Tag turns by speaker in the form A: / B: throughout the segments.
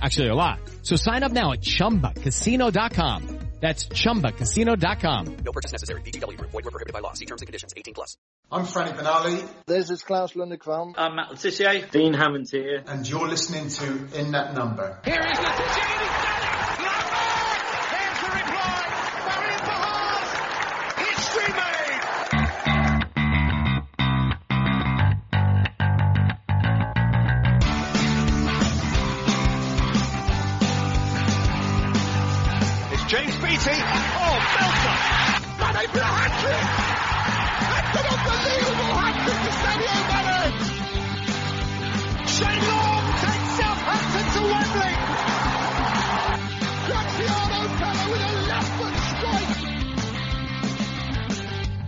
A: Actually, a lot. So sign up now at ChumbaCasino.com. That's ChumbaCasino.com.
B: No purchase necessary. VGW Group. Void were prohibited by law. See terms and conditions. 18 plus.
C: I'm Franny Benali,
D: This is Claus Lundekvam.
E: I'm Matt Le Tissier.
F: Dean Hammond here.
C: and you're listening to In That Number.
G: Here is Le Tissier James Beattie. Oh, Belter! Mane for a hat-trick! That's an unbelievable hat-trick to Sadio Mane! Shane Long takes Southampton to Wembley! Graziano Pellè with a left foot strike!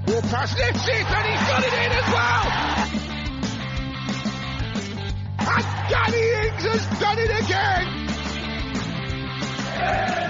G: Ball pass lifts it and he's got it in as well! And Danny Ings has done it again!
H: Thanks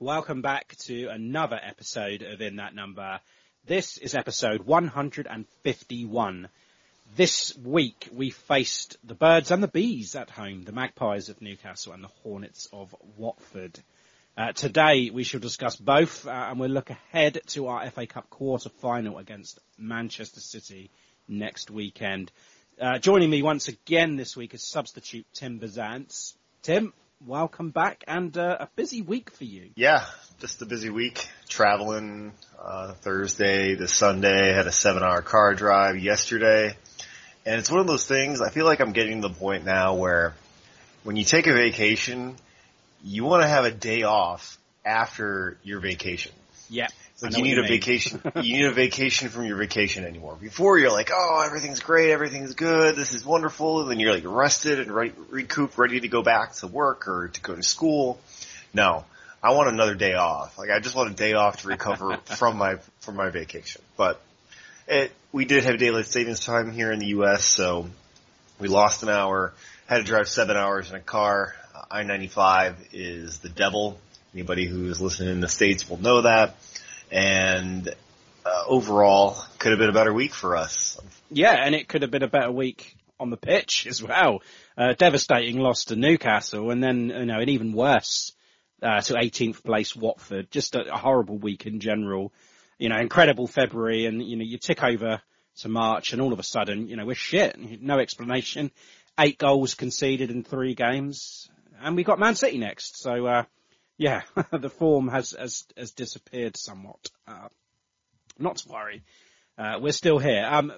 E: Welcome back to another episode of In That Number. This is episode 151. This week we faced the birds and the bees at home, the magpies of Newcastle and the hornets of Watford. Uh, today we shall discuss both uh, and we'll look ahead to our FA Cup quarter final against Manchester City next weekend. Uh, joining me once again this week is substitute Tim Bazance. Tim, welcome back and uh, a busy week for you.
I: Yeah, just a busy week. Traveling uh, Thursday to Sunday. Had a seven-hour car drive yesterday, and it's one of those things. I feel like I'm getting to the point now where when you take a vacation, you want to have a day off after your vacation.
E: Yeah.
I: Like you need a vacation. you need a vacation from your vacation anymore. Before you're like, oh, everything's great, everything's good, this is wonderful, and then you're like rested and ready, recoup, ready to go back to work or to go to school. No, I want another day off. Like I just want a day off to recover from my from my vacation. But it, we did have daylight savings time here in the U.S., so we lost an hour. Had to drive seven hours in a car. I-95 is the devil. Anybody who's listening in the states will know that and uh, overall could have been a better week for us.
E: Yeah, and it could have been a better week on the pitch as well. Uh, devastating loss to Newcastle, and then you know an even worse uh, to 18th place Watford. Just a, a horrible week in general. You know, incredible February, and you know you tick over to March, and all of a sudden, you know, we're shit. No explanation. Eight goals conceded in three games, and we got Man City next. So, uh, yeah, the form has has, has disappeared somewhat. Uh, not to worry, uh, we're still here. Um,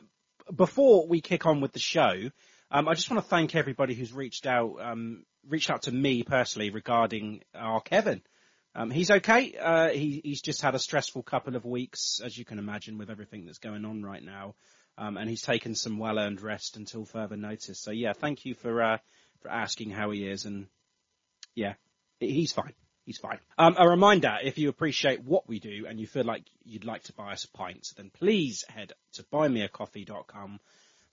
E: before we kick on with the show, Um, I just want to thank everybody who's reached out, um, reached out to me personally regarding our Kevin. Um, he's okay. Uh, he, he's just had a stressful couple of weeks, as you can imagine, with everything that's going on right now. Um, and he's taken some well-earned rest until further notice. So yeah, thank you for uh, for asking how he is, and yeah, he's fine. He's fine. Um, a reminder, if you appreciate what we do and you feel like you'd like to buy us a pint, then please head to buymeacoffee.com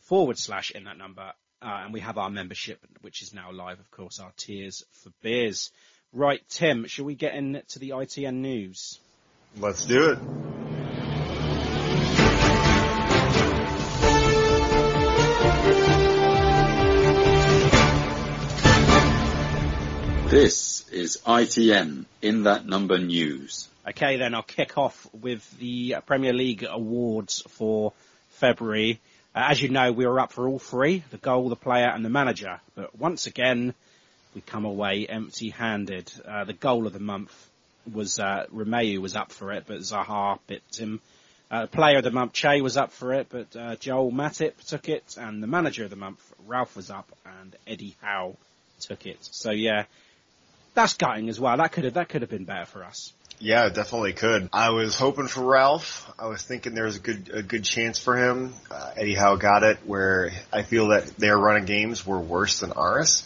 E: forward slash in that number. Uh, and we have our membership, which is now live, of course, our tiers for beers. Right, Tim, shall we get into the ITN news?
I: Let's do it.
H: This is ITN in that number news.
E: Okay, then I'll kick off with the Premier League awards for February. Uh, as you know, we were up for all three, the goal, the player and the manager. But once again, we come away empty-handed. Uh, the goal of the month was, uh, Romeu was up for it, but Zaha bit him. Uh, player of the month, Che was up for it, but uh, Joel Matip took it, and the manager of the month, Ralph was up, and Eddie Howe took it. So yeah, that's gutting as well. That could have that could have been better for us.
I: Yeah, definitely could. I was hoping for Ralph. I was thinking there was a good a good chance for him. Uh, Eddie Howe got it. Where I feel that their running games were worse than ours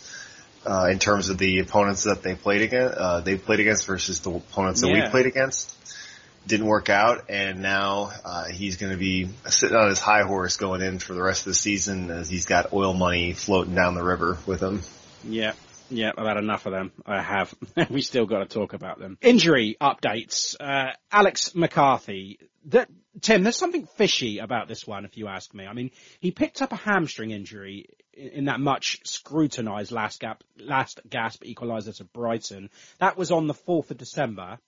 I: uh, in terms of the opponents that they played against. Uh, they played against versus the opponents that
E: Yeah.
I: we played against. Didn't work out, and now uh, he's going to be sitting on his high horse going in for the rest of the season as he's got oil money floating down the river with him.
E: Yeah, yeah, I've had enough of them. I have. we still got to talk about them. Injury updates. Uh, Alex McCarthy. That, Tim, there's something fishy about this one, if you ask me. I mean, he picked up a hamstring injury in that much scrutinised last gap, last gasp equaliser to Brighton. That was on the 4th of December.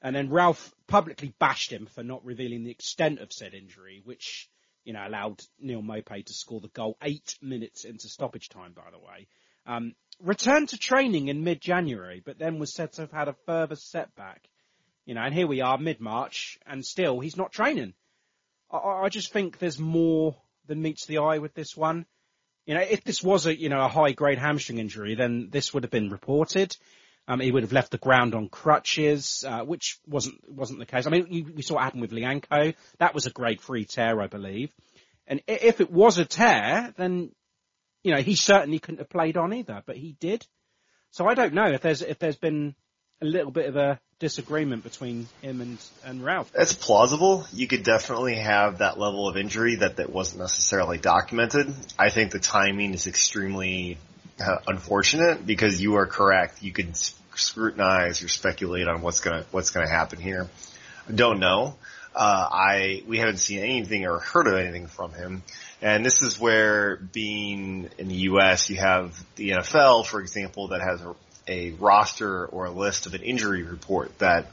E: And then Ralph publicly bashed him for not revealing the extent of said injury, which, you know, allowed Neal Maupay to score the goal eight minutes into stoppage time, by the way. Um, returned to training in mid-January, but then was said to have had a further setback. You know, and here we are mid-March, and still he's not training. I, I just think there's more than meets the eye with this one. You know, if this was a, you know, a high-grade hamstring injury, then this would have been reported. Um, he would have left the ground on crutches, uh, which wasn't wasn't the case. I mean, you, we saw what happened with Lyanco. That was a grade three tear, I believe. And if it was a tear, then you know he certainly couldn't have played on either, but he did. So I don't know if there's if there's been a little bit of a disagreement between him and and Ralph.
I: That's plausible. You could definitely have that level of injury that, that wasn't necessarily documented. I think the timing is extremely uh, unfortunate because you are correct. You could scrutinize or speculate on what's gonna what's gonna happen here. I don't know. Uh, I we haven't seen anything or heard of anything from him, and this is where being in the U.S. you have the NFL, for example, that has a, a roster or a list of an injury report that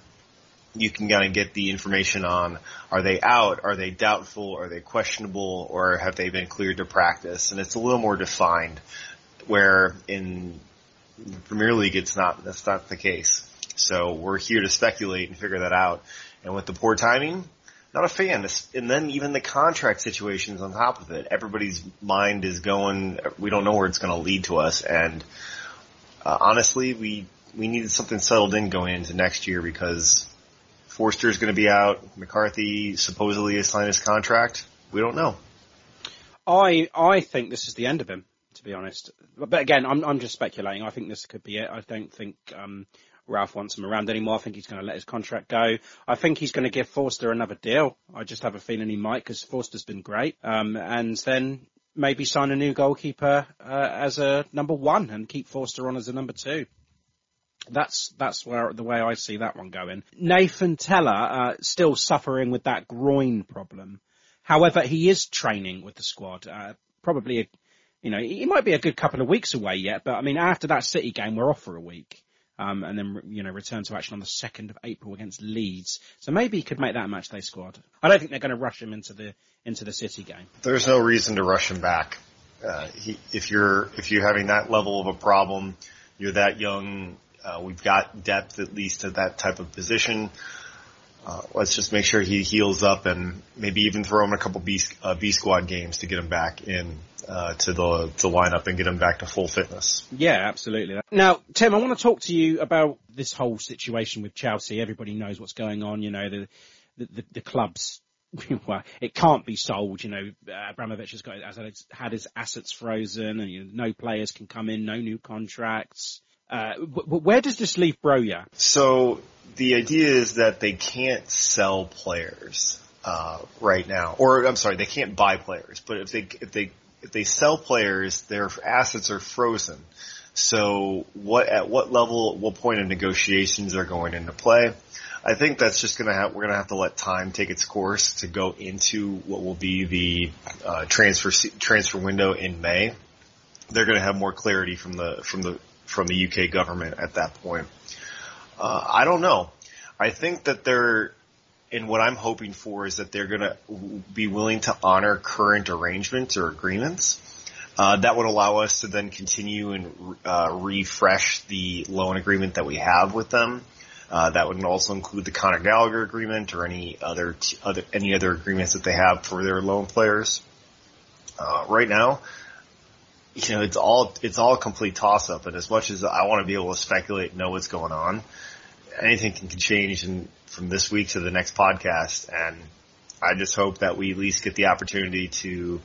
I: you can kind of get the information on are they out, are they doubtful, are they questionable, or have they been cleared to practice? And it's a little more defined. Where in the Premier League, it's not. That's not the case. So we're here to speculate and figure that out. And with the poor timing, not a fan. And then even the contract situations on top of it, everybody's mind is going. We don't know where it's going to lead to us. And uh, honestly, we we needed something settled in going into next year because Forster is going to be out. McCarthy supposedly has signed his contract. We don't know.
E: I I think this is the end of him, to be honest. But, again, I'm I'm just speculating. I think this could be it. I don't think um, Ralph wants him around anymore. I think he's going to let his contract go. I think he's going to give Forster another deal. I just have a feeling he might because Forster's been great. Um, and then maybe sign a new goalkeeper uh, as a number one and keep Forster on as a number two. That's that's where the way I see that one going. Nathan Tella uh, still suffering with that groin problem. However, he is training with the squad. Uh, probably, a, you know, he might be a good couple of weeks away yet. But I mean, after that City game, we're off for a week, um, and then you know return to action on the second of April against Leeds. So maybe he could make that match day squad. I don't think they're going to rush him into the into the City game.
I: There's no reason to rush him back. Uh, he, if you're if you're having that level of a problem, you're that young. Uh, we've got depth at least at that type of position. Uh, let's just make sure he heals up and maybe even throw him a couple B, uh, B squad games to get him back in uh, to the to lineup and get him back to full fitness.
E: Yeah, absolutely. Now, Tim, I want to talk to you about this whole situation with Chelsea. Everybody knows what's going on. You know, the the, the, the club's well, it can't be sold. You know, Abramovich has got has had his assets frozen, and you know, no players can come in, no new contracts. Uh, where does this leave Broja?
I: So the idea is that they can't sell players uh, right now, or I'm sorry, they can't buy players. But if they if they if they sell players, their assets are frozen. So what at what level, at what point of negotiations are going into play? I think that's just gonna have we're gonna have to let time take its course to go into what will be the uh, transfer transfer window in May. They're gonna have more clarity from the from the from the UK government at that point. Uh, I don't know. I think that they're, and what I'm hoping for is that they're going to be willing to honor current arrangements or agreements. Uh, that would allow us to then continue and uh, refresh the loan agreement that we have with them. Uh, that would also include the Conor Gallagher agreement or any other, t- other any other agreements that they have for their loan players. Uh, right now, you know, it's all, it's all a complete toss up. And as much as I want to be able to speculate know what's going on, anything can change in, from this week to the next podcast. And I just hope that we at least get the opportunity to,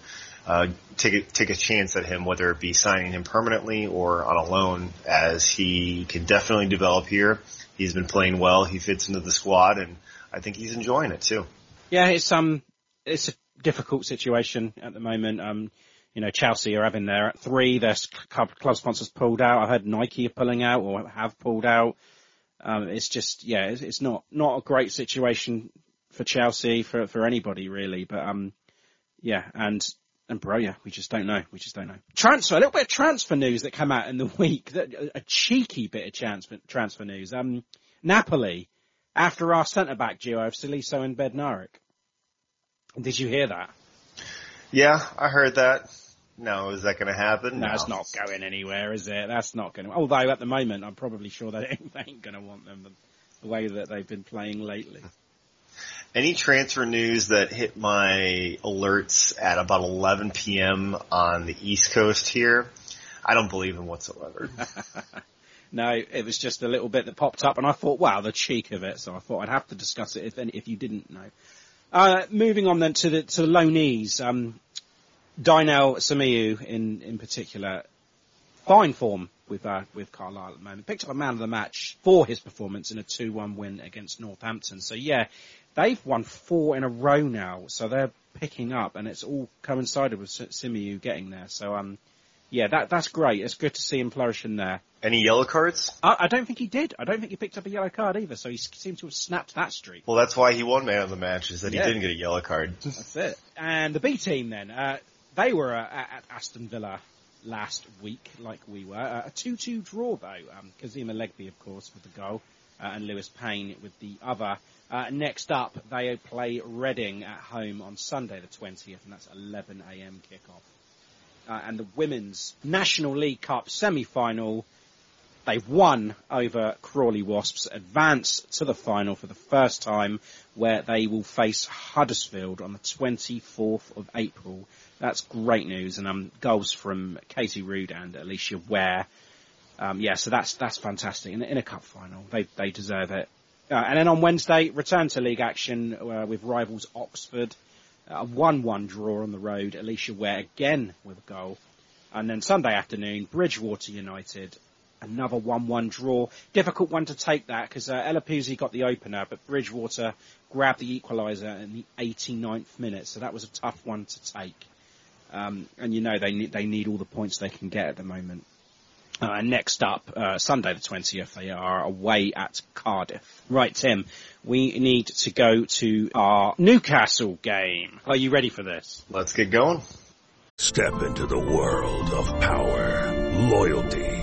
I: uh, take a, take a chance at him, whether it be signing him permanently or on a loan as he can definitely develop here. He's been playing well. He fits into the squad and I think he's enjoying it too.
E: Yeah, it's, um, it's a difficult situation at the moment. Um, you know, Chelsea are having their three, their club, sponsors pulled out. I heard Nike are pulling out or have pulled out. Um, it's just, yeah, it's, it's, not, not a great situation for Chelsea, for, for anybody really, but, um, yeah, and, and bro, yeah, we just don't know. We just don't know. Transfer, a little bit of transfer news that came out in the week, that, a cheeky bit of transfer, transfer news. Um, Napoli, after our centre back duo of Salisu and Bednarek. Did you hear that?
I: Yeah, I heard that. No, is that going to happen?
E: No, no, it's not going anywhere, is it? That's not going to. Although at the moment, I'm probably sure they ain't going to want them the way that they've been playing lately.
I: Any transfer news that hit my alerts at about 11 p.m. on the East Coast here, I don't believe in whatsoever.
E: no, it was just a little bit that popped up, and I thought, wow, the cheek of it. So I thought I'd have to discuss it if if you didn't know. Uh, moving on then to the to the loanees. Um, Dynel Simeu in, in particular, fine form with uh, with Carlisle at the moment. Picked up a man of the match for his performance in a 2-1 win against Northampton. So yeah, they've won four in a row now. So they're picking up, and it's all coincided with Simeu getting there. So um, yeah, that that's great. It's good to see him flourishing there.
I: Any yellow cards?
E: I, I, don't think he did. I don't think he picked up a yellow card either. So he seems to have snapped that streak.
I: Well, that's why he won man of the match is that yeah. he didn't get a yellow card.
E: That's it. And the B team then. Uh, they were uh, at Aston Villa last week, like we were. Uh, a 2-2 draw though. Um, Kazeem Olaigbe, of course, with the goal, uh, and Lewis Payne with the other. Uh, next up, they play Reading at home on Sunday the 20th, and that's 11am kickoff. Uh, and the Women's National League Cup semi-final, they've won over Crawley Wasps, advance to the final for the first time, where they will face Huddersfield on the 24th of April that's great news. And um, goals from Katie Rood and Alicia Ware. Um, yeah, so that's that's fantastic. In, in a cup final, they they deserve it. Uh, and then on Wednesday, return to league action uh, with rivals Oxford. A 1-1 draw on the road. Alicia Ware again with a goal. And then Sunday afternoon, Bridgewater United. Another 1-1 draw. Difficult one to take that because uh, Ella Puzzi got the opener, but Bridgewater grabbed the equaliser in the 89th minute. So that was a tough one to take. Um, and you know they need, they need all the points they can get at the moment. Uh, next up, uh, Sunday the 20th, they are away at Cardiff. Right, Tim, we need to go to our Newcastle game. Are you ready for this?
I: Let's get going.
F: Step into the world of power, loyalty,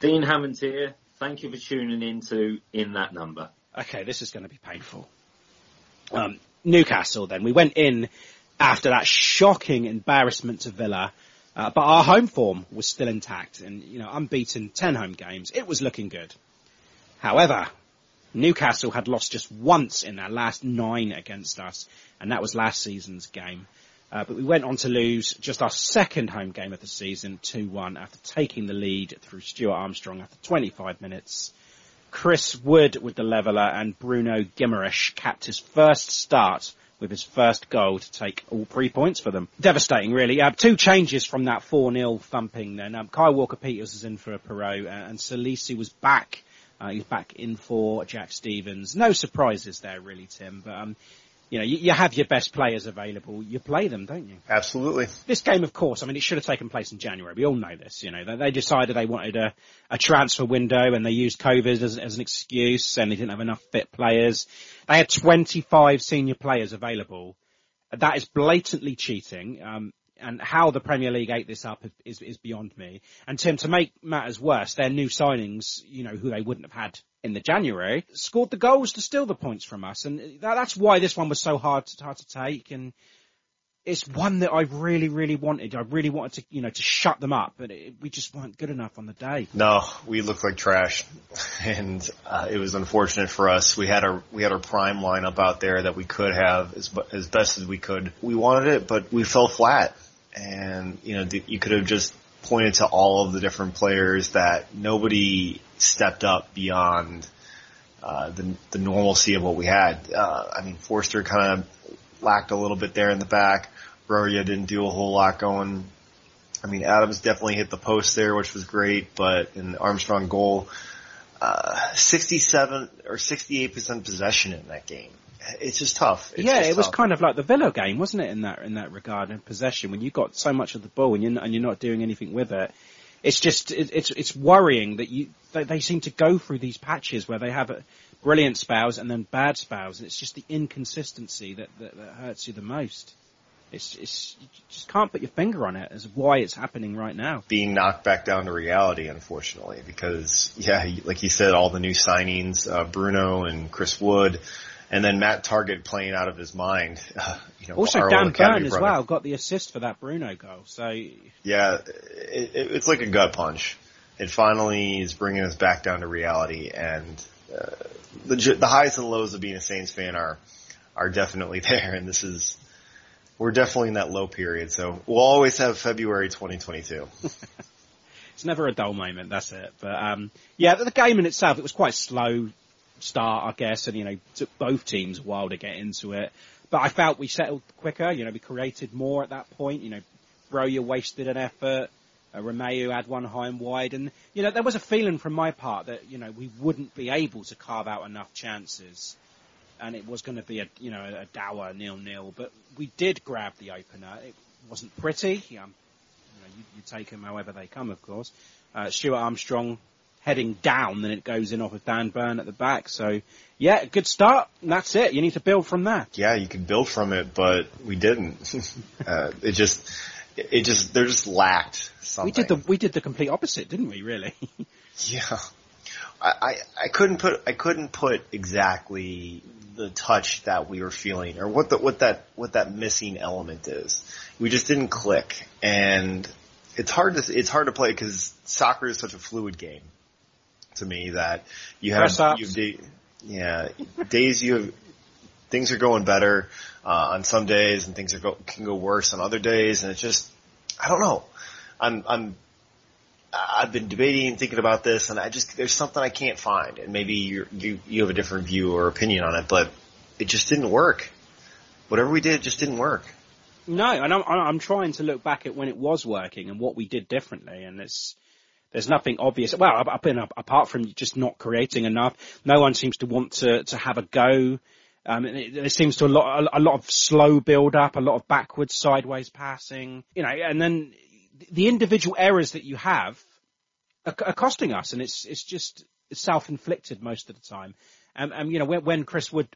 J: Dean Hammond here. Thank you for tuning in to In That Number.
E: Okay, this is going to be painful. Um, Newcastle then. We went in after that shocking embarrassment to Villa, uh, but our home form was still intact and, you know, unbeaten 10 home games. It was looking good. However, Newcastle had lost just once in their last nine against us, and that was last season's game. Uh, but we went on to lose just our second home game of the season, 2-1, after taking the lead through Stuart Armstrong after 25 minutes. Chris Wood with the leveller and Bruno Guimaraes capped his first start with his first goal to take all three points for them. Devastating, really. Uh, two changes from that 4-0 thumping then. Um, Kyle Walker-Peters is in for a Perraud, uh, and Salisu was back. Uh, he's back in for Jack Stephens. No surprises there, really, Tim. But um, you know, you, you, have your best players available. You play them, don't you?
I: Absolutely.
E: This game, of course, I mean, it should have taken place in January. We all know this. You know, they, they decided they wanted a, a transfer window and they used COVID as, as an excuse and they didn't have enough fit players. They had 25 senior players available. That is blatantly cheating. Um, and how the Premier League ate this up is, is beyond me. And Tim, to make matters worse, their new signings, you know, who they wouldn't have had in the January, scored the goals to steal the points from us. And that, that's why this one was so hard to, hard to take. And it's one that I really, really wanted. I really wanted to, you know, to shut them up, but it, we just weren't good enough on the day.
I: No, we looked like trash, and uh, it was unfortunate for us. We had our we had our prime lineup out there that we could have as as best as we could. We wanted it, but we fell flat and you know you could have just pointed to all of the different players that nobody stepped up beyond uh, the the normalcy of what we had. Uh, I mean, Forster kind of lacked a little bit there in the back. Broja didn't do a whole lot going. I mean, Adams definitely hit the post there, which was great, but the Armstrong goal, uh, 67 or 68% possession in that game it's just tough. It's
E: yeah,
I: just
E: it was
I: tough.
E: kind of like the Villa game, wasn't it? In that in that regard, in possession, when you got so much of the ball and you're not, and you're not doing anything with it, it's just it, it's it's worrying that you they, they seem to go through these patches where they have a brilliant spells and then bad spells, and it's just the inconsistency that that, that hurts you the most. It's, it's, you just can't put your finger on it as why it's happening right now.
I: Being knocked back down to reality, unfortunately, because yeah, like you said, all the new signings, uh, Bruno and Chris Wood, and then Matt Targett playing out of his mind. Uh, you know,
E: also, Dan Burn as well got the assist for that Bruno goal. So
I: yeah, it, it, it's like a gut punch. It finally is bringing us back down to reality, and uh, the the highs and lows of being a Saints fan are are definitely there. And this is we're definitely in that low period. So we'll always have February 2022.
E: it's never a dull moment. That's it. But um, yeah, the game in itself it was quite slow start, I guess, and you know took both teams a while to get into it. But I felt we settled quicker. You know, we created more at that point. You know, Broja wasted an effort. Uh, Romeu had one high and wide, and you know there was a feeling from my part that you know we wouldn't be able to carve out enough chances, and it was going to be a you know a dour nil nil. But we did grab the opener. It wasn't pretty. Um, you know, you, you take them however they come, of course. Uh, Stuart Armstrong heading down, then it goes in off of Dan Burn at the back. So yeah, good start. That's it. You need to build from that.
I: Yeah, you can build from it, but we didn't. uh, it just, it just, there just lacked something.
E: We did the, we did the complete opposite, didn't we? Really?
I: yeah. I, I, I couldn't put, I couldn't put exactly the touch that we were feeling or what the, what that, what that missing element is. We just didn't click and it's hard to, it's hard to play because soccer is such a fluid game to me that you have, you day, yeah, days you have, things are going better, uh, on some days and things are go, can go worse on other days and it's just, I don't know. I'm, I'm, I've been debating and thinking about this and I just, there's something I can't find and maybe you you, you have a different view or opinion on it, but it just didn't work. Whatever we did just didn't work.
E: No, and I'm, I'm trying to look back at when it was working and what we did differently and it's, there's nothing obvious. Well, apart from just not creating enough, no one seems to want to, to have a go Um, and it, seems to a lot, a, a lot of slow build up, a lot of backwards, sideways passing, you know, and then the individual errors that you have are, are costing us, and it's it's just self inflicted most of the time. And, and you know, when, when Chris Wood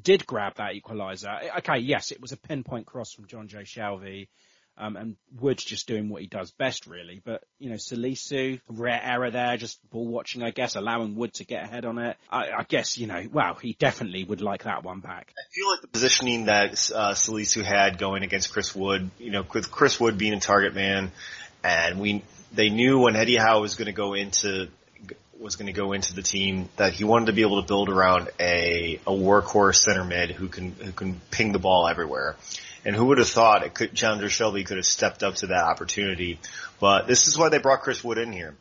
E: did grab that equaliser, okay, yes, it was a pinpoint cross from Jonjo Shelvey. Um, and Wood's just doing what he does best, really. But, you know, Salisu, rare error there, just ball watching, I guess, allowing Wood to get ahead on it. I, I guess, you know, wow, he definitely would like that one back.
I: I feel like the positioning that uh, Salisu had going against Chris Wood, you know, with Chris Wood being a target man, and we, they knew when Eddie Howe was going to go into was going to go into the team that he wanted to be able to build around a a workhorse center mid who can who can ping the ball everywhere. And who would have thought it could, Chandler Shelvey could have stepped up to that opportunity. But this is why they brought Chris Wood in here.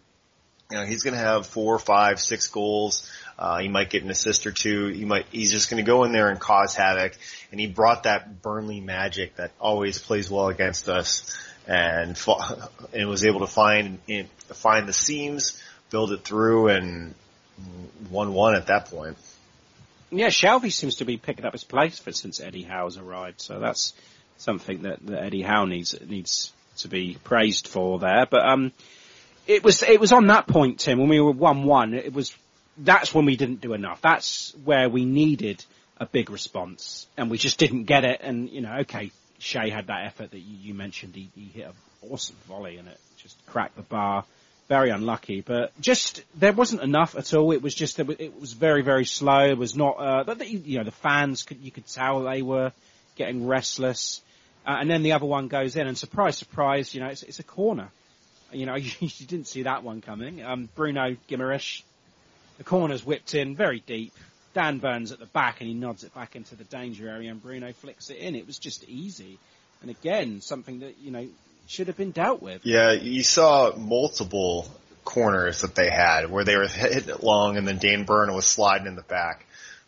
I: You know, he's going to have four, five, six goals. Uh, he might get an assist or two. He might, he's just going to go in there and cause havoc. And he brought that Burnley magic that always plays well against us and, and was able to find, find the seams, build it through and one one at that point.
E: Yeah, Shelvey seems to be picking up his place for since Eddie Howe's arrived. So that's something that, that Eddie Howe needs needs to be praised for there. But um, it was it was on that point, Tim, when we were one one. It was that's when we didn't do enough. That's where we needed a big response, and we just didn't get it. And you know, okay, Che had that effort that you, you mentioned. He, he hit an awesome volley, and it just cracked the bar very unlucky. But just there wasn't enough at all. It was just it was very very slow. It was not. Uh, but you know the fans could you could tell they were getting restless. Uh, and then the other one goes in, and surprise, surprise, you know it's, it's a corner. You know you, you didn't see that one coming. Um, Bruno Guimaraes, the corner's whipped in very deep. Dan Burns at the back, and he nods it back into the danger area, and Bruno flicks it in. It was just easy. And again, something that you know should have been dealt with.
I: Yeah, you saw multiple corners that they had where they were hitting it long and then Dan Burn was sliding in the back.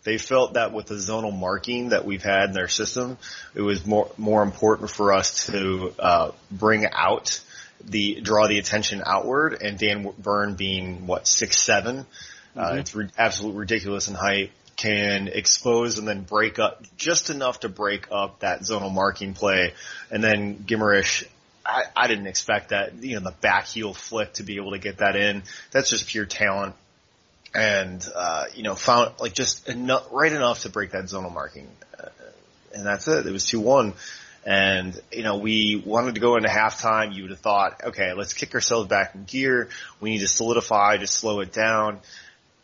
I: They felt that with the zonal marking that we've had in their system, it was more more important for us to uh, bring out the draw the attention outward. And Dan Burn, being what six seven, uh, mm-hmm. uh, it's re- absolutely ridiculous in height can expose and then break up just enough to break up that zonal marking play. And then Guimaraes I, I didn't expect that, you know, the back heel flick to be able to get that in. That's just pure talent. And, uh, you know, found like just enough, right enough to break that zonal marking. Uh, and that's it. It was 2-1. And, you know, we wanted to go into halftime. You would have thought, okay, let's kick ourselves back in gear. We need to solidify, to slow it down.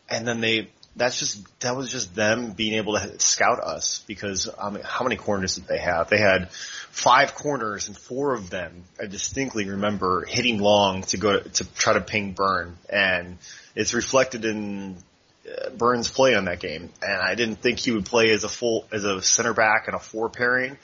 I: And then they, that's just that was just them being able to scout us because how many corners did they have? They had five corners and four of them I distinctly remember hitting long to go to, to try to ping Burn, and it's reflected in uh, Burns' play on that game. And I didn't think he would play as a full as a center back and a four pairing,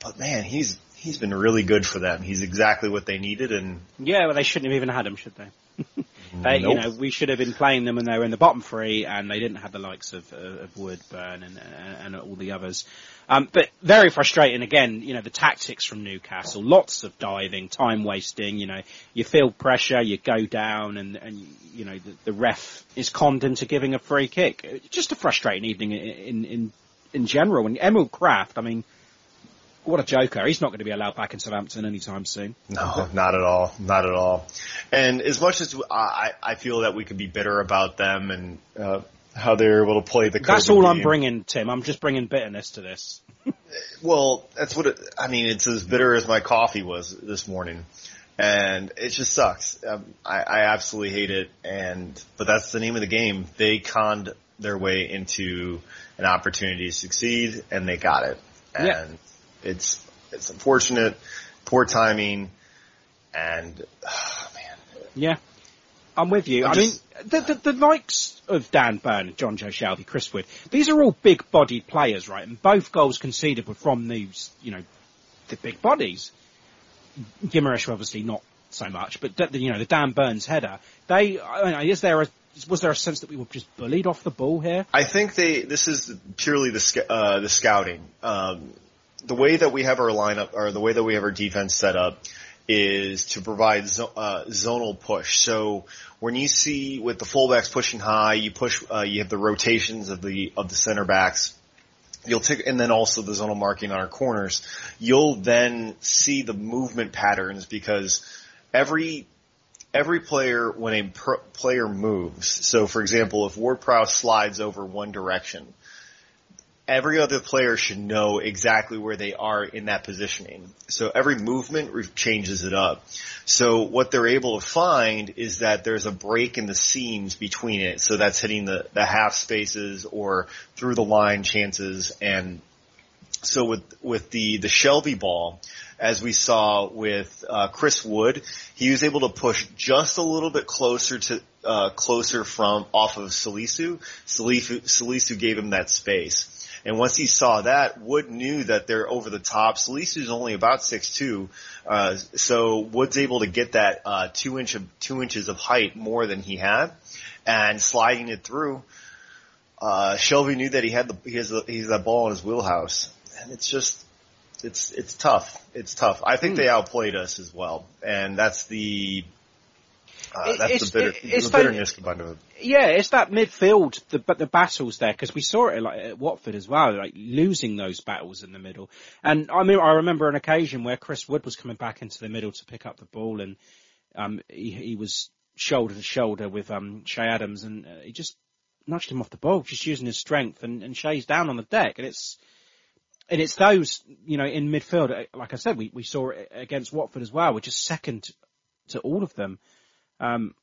I: but man, he's he's been really good for them. He's exactly what they needed, and
E: yeah, well, they shouldn't have even had him, should they? They, nope. You know, we should have been playing them when they were in the bottom three, and they didn't have the likes of, of Wood, Burn, and, and, and all the others. Um, but very frustrating again, you know, the tactics from Newcastle, lots of diving, time wasting, you know, you feel pressure, you go down and, and you know, the, the ref is conned into giving a free kick. Just a frustrating evening in, in, in general. And Emil Krafth, I mean, what a joker. He's not going to be allowed back in Southampton anytime soon.
I: No, not at all. Not at all. And as much as I, I feel that we could be bitter about them and, uh, how they're able to play the
E: That's all
I: game.
E: I'm bringing, Tim. I'm just bringing bitterness to this.
I: well, that's what it, I mean, it's as bitter as my coffee was this morning. And it just sucks. Um, I, I absolutely hate it. And, but that's the name of the game. They conned their way into an opportunity to succeed and they got it. And yeah. It's, it's unfortunate, poor timing, and, oh, man.
E: Yeah. I'm with you. I'm i mean, the, the, the, likes of Dan Burn, Jonjo Shelvey, Chris Wood, these are all big-bodied players, right? And both goals conceded were from these, you know, the big bodies. Guimaraes obviously not so much, but the, you know, the Dan Burns header, they, I mean, is there a, was there a sense that we were just bullied off the ball here?
I: I think they, this is purely the, uh, the scouting. Um, the way that we have our lineup, or the way that we have our defense set up, is to provide zo- uh, zonal push. So when you see with the fullbacks pushing high, you push, uh, you have the rotations of the of the center backs, you'll take, and then also the zonal marking on our corners, you'll then see the movement patterns because every every player when a player moves. So, for example, if Ward Prowse slides over one direction, every other player should know exactly where they are in that positioning. So every movement changes it up. So what they're able to find is that there's a break in the seams between it. So that's hitting the, the half spaces or through the line chances. And so with, with the, the Shelvey ball, as we saw with uh, Chris Wood, he was able to push just a little bit closer to uh, closer from off of Salisu. Salisu, Salisu gave him that space. And once he saw that, Wood knew that they're over the top. Salisu's only about six two, uh, so Wood's able to get that uh, two inch of two inches of height more than he had, and sliding it through. Uh, Shelvey knew that he had the he has the, he has that ball in his wheelhouse, and it's just it's it's tough. It's tough. I think they outplayed us as well, and that's the uh, that's
E: It's-
I: the, bitter,
E: it's
I: the bitterness combined with.
E: Yeah, it's that midfield, the but the battles there because we saw it like at Watford as well, like losing those battles in the middle. And I mean, I remember an occasion where Chris Wood was coming back into the middle to pick up the ball, and um, he, he was shoulder to shoulder with um Che Adams, and uh, he just nudged him off the ball, just using his strength, and, and Che's down on the deck, and it's and it's those you know in midfield, uh, like I said, we we saw it against Watford as well, which is second to all of them. Um,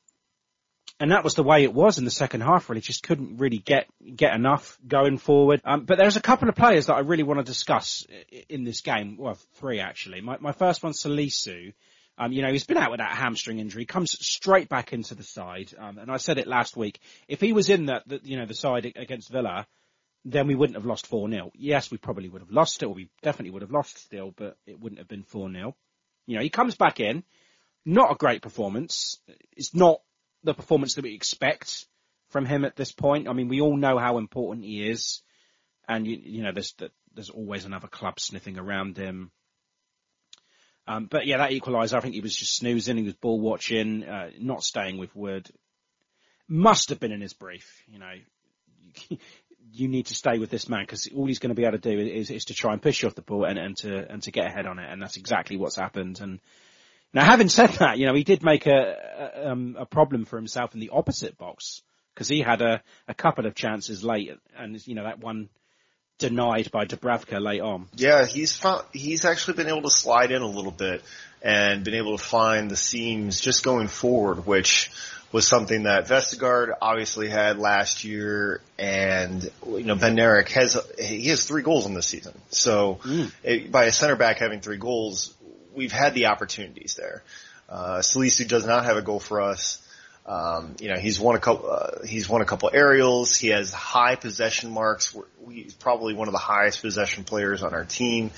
E: and that was the way it was in the second half. Really, just couldn't really get get enough going forward. Um, but there's a couple of players that I really want to discuss in this game. Well, three actually. My my first one's Salisu. Um, you know, he's been out with that hamstring injury, comes straight back into the side. Um, and I said it last week. If he was in that, that you know, the side against Villa, then we wouldn't have lost 4-0. Yes, we probably would have lost it, or we definitely would have lost still, but it wouldn't have been 4-0. You know, he comes back in, not a great performance. It's not the performance that we expect from him at this point. I mean, we all know how important he is, and you, you know, there's there's always another club sniffing around him. Um, but yeah, that equaliser, I think he was just snoozing. He was ball watching, uh, not staying with Wood. Must have been in his brief, you know. You need to stay with this man because all he's going to be able to do is, is to try and push you off the ball and, and to and to get ahead on it, and that's exactly what's happened. And now, having said that, you know, he did make a a, um, a problem for himself in the opposite box because he had a, a couple of chances late, and you know that one denied by Dubravka late on.
I: Yeah, he's found, he's actually been able to slide in a little bit and been able to find the seams just going forward, which was something that Vestergaard obviously had last year, and you know Bednarek has he has three goals in this season. So it, by a center back having three goals, we've had the opportunities there. Uh, Salisu does not have a goal for us. Um, you know, he's won a couple, uh, he's won a couple aerials. He has high possession marks. We're, we, he's probably one of the highest possession players on our team.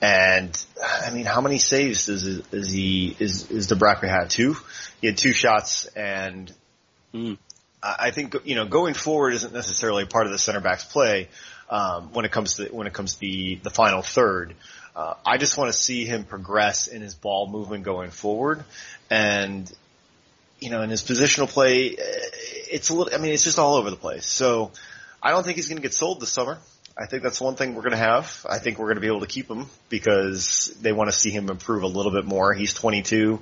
I: And I mean, how many saves does is he is is Dubravka had? Two. He had two shots, and I I think you know going forward isn't necessarily part of the center back's play um, when it comes to when it comes to the the final third. Uh, I just want to see him progress in his ball movement going forward, and you know, in his positional play, eh, it's a little. I mean, it's just all over the place. So I don't think he's going to get sold this summer. I think that's one thing we're going to have. I think we're going to be able to keep him because they want to see him improve a little bit more. He's 22,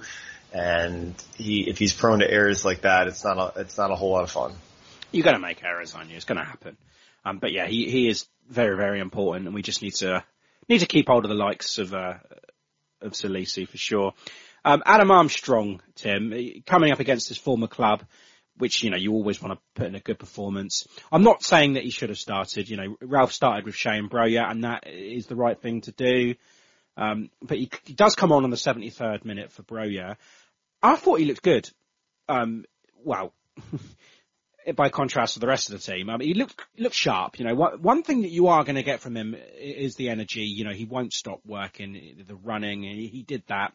I: and he if he's prone to errors like that, it's not a it's not a whole lot of fun.
E: You're going to make errors on you. It's going to happen. Um, but yeah, he, he is very, very important and we just need to, need to keep hold of the likes of, uh, of Salisu for sure. Um, Adam Armstrong, Tim, coming up against his former club, which, you know, you always want to put in a good performance. I'm not saying that he should have started, you know, Ralph started with Shane Broja and that is the right thing to do. Um, but he, he does come on on the 73rd minute for Broja. I thought he looked good. Um, well, by contrast to the rest of the team. I mean, he looked looked sharp. You know, one, one thing that you are going to get from him is the energy. You know, he won't stop working, the running. He did that.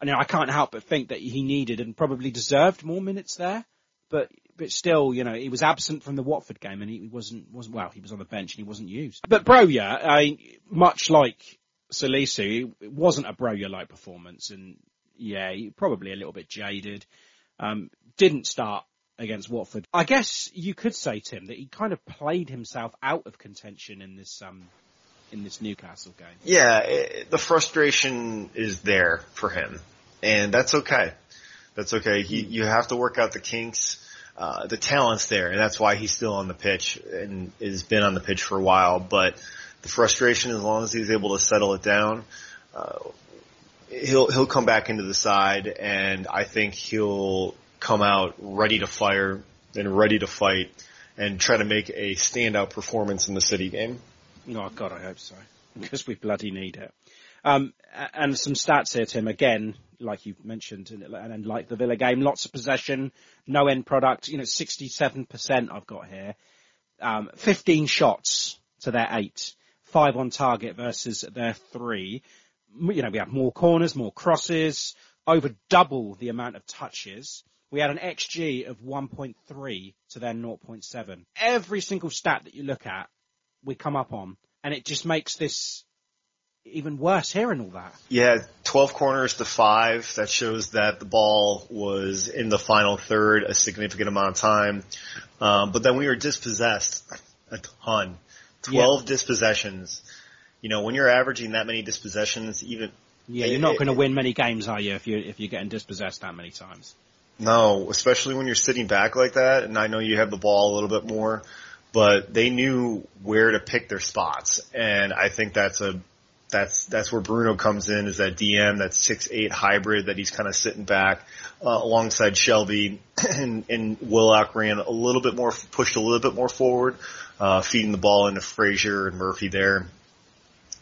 E: I know I can't help but think that he needed and probably deserved more minutes there. But but still, you know, he was absent from the Watford game and he wasn't wasn't well. He was on the bench and he wasn't used. But Broja, I much like Salisu, it wasn't a Broja like performance, and yeah, probably a little bit jaded. Um, didn't start against Watford. I guess you could say, Tim, that he kind of played himself out of contention in this um, in this Newcastle game.
I: Yeah, it, the frustration is there for him, and that's okay. That's okay. He, you have to work out the kinks. Uh, the talent's there, and that's why he's still on the pitch and has been on the pitch for a while. But the frustration, as long as he's able to settle it down, uh, he'll he'll come back into the side, and I think he'll come out ready to fire and ready to fight and try to make a standout performance in the City game.
E: Oh God, I hope so because we bloody need it. Um, and some stats here, Tim. Again, like you mentioned, and, and like the Villa game, lots of possession, no end product. You know, sixty-seven percent I've got here. Um, Fifteen shots to their eight, five on target versus their three. You know, we have more corners, more crosses, over double the amount of touches. We had an XG of 1.3 to their 0.7. Every single stat that you look at, we come up on, and it just makes this even worse hearing all that.
I: Yeah, 12 corners to five. That shows that the ball was in the final third a significant amount of time. Um, but then we were dispossessed a ton. 12 yeah. dispossessions. You know, when you're averaging that many dispossessions, even
E: yeah, you're not going to win many games, are you? If you if you're getting dispossessed that many times.
I: No, especially when you're sitting back like that. And I know you have the ball a little bit more, but they knew where to pick their spots, and I think that's a that's that's where Bruno comes in is that DM that six eight hybrid that he's kind of sitting back uh, alongside Shelvey and and Willock ran a little bit more pushed a little bit more forward, uh, feeding the ball into Fraser and Murphy there.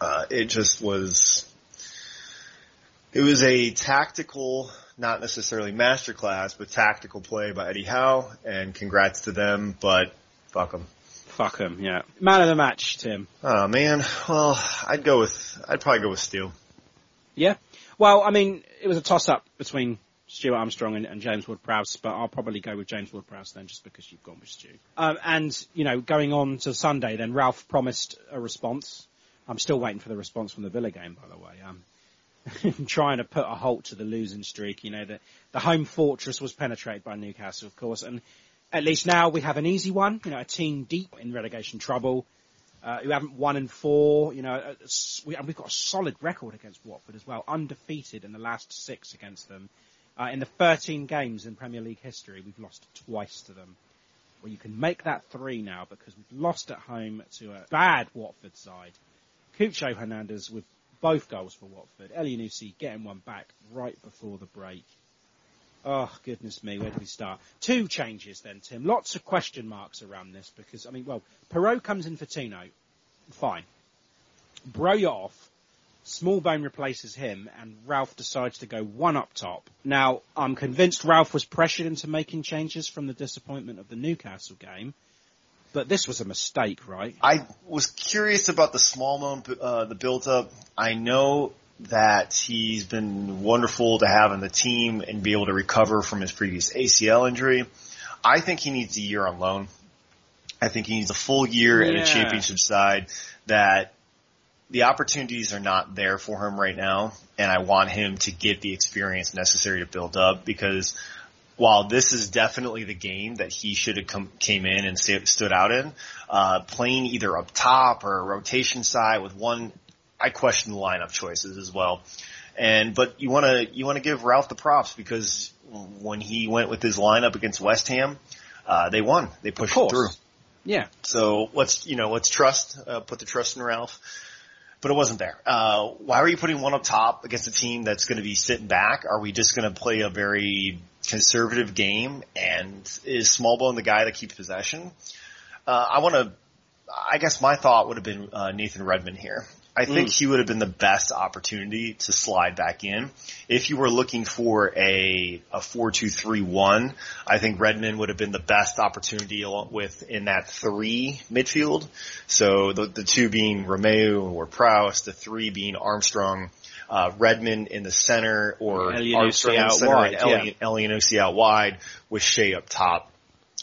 I: Uh, it just was it was a tactical, not necessarily masterclass, but tactical play by Eddie Howe, and congrats to them. But fuck them.
E: Fuck them, yeah. Man of the match, Tim.
I: Oh man, well, I'd go with, I'd probably go with Steele.
E: Yeah. Well, I mean, it was a toss up between Stuart Armstrong and, and James Ward-Prowse, but I'll probably go with James Ward-Prowse then, just because you've gone with Stu. Um, and you know, going on to Sunday, then Ralph promised a response. I'm still waiting for the response from the Villa game, by the way. Um, trying to put a halt to the losing streak. You know, the, the home fortress was penetrated by Newcastle, of course, and at least now we have an easy one, you know, a team deep in relegation trouble, uh, who haven't won in four, you know, uh, we, have got a solid record against Watford as well, undefeated in the last six against them. Uh, in the 13 games in Premier League history, we've lost twice to them. Well, you can make that three now because we've lost at home to a bad Watford side. Cucho Hernandez with both goals for Watford. Elyounoussi getting one back right before the break. Oh, goodness me, where do we start? Two changes then, Tim. Lots of question marks around this because, I mean, well, Perraud comes in for Tino. Fine. Broja off. Smallbone replaces him and Ralph decides to go one up top. Now, I'm convinced Ralph was pressured into making changes from the disappointment of the Newcastle game. But this was a mistake, right?
I: I was curious about the small Smallbone, uh, the build up. I know that he's been wonderful to have on the team and be able to recover from his previous ACL injury. I think he needs a year on loan. I think he needs a full year yeah. at a championship side that the opportunities are not there for him right now. And I want him to get the experience necessary to build up because while this is definitely the game that he should have come, came in and stood out in, uh, playing either up top or a rotation side with one I question the lineup choices as well. And but you want to you want to give Ralph the props because when he went with his lineup against West Ham, uh, they won. They pushed through.
E: Yeah.
I: So let's you know let's trust uh, put the trust in Ralph. But it wasn't there. Uh, why are you putting one up top against a team that's going to be sitting back? Are we just going to play a very conservative game? And is Smallbone the guy that keeps possession? Uh, I want to. I guess my thought would have been uh, Nathan Redmond here. I think mm. he would have been the best opportunity to slide back in. If you were looking for a, a 4-2-3-1, I think Redmond would have been the best opportunity along with in that three midfield. So the, the two being Romeu or Prowse, the three being Armstrong, uh, Redmond in the center or in the center wide, and Elyounoussi out wide with Che up top.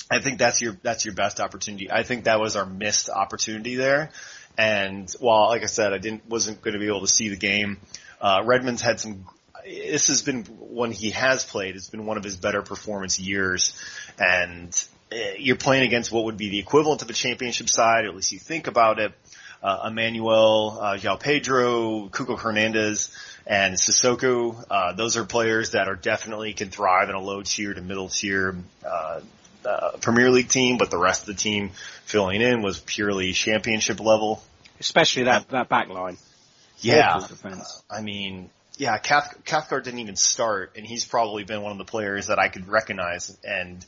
I: I think that's your, that's your best opportunity. I think that was our missed opportunity there. And while, like I said, I didn't wasn't going to be able to see the game, uh, Redmond's had some. This has been when he has played, it's been one of his better performance years. And uh, you're playing against what would be the equivalent of a championship side, or at least you think about it. Uh, Emmanuel, uh, João Pedro, Cucho Hernandez, and Sissoko. Uh, those are players that are definitely can thrive in a low tier to middle tier uh, uh, Premier League team, but the rest of the team filling in was purely championship level.
E: Especially that that back line.
I: Yeah, I mean, yeah, Cath- Cathcart didn't even start, and he's probably been one of the players that I could recognize. And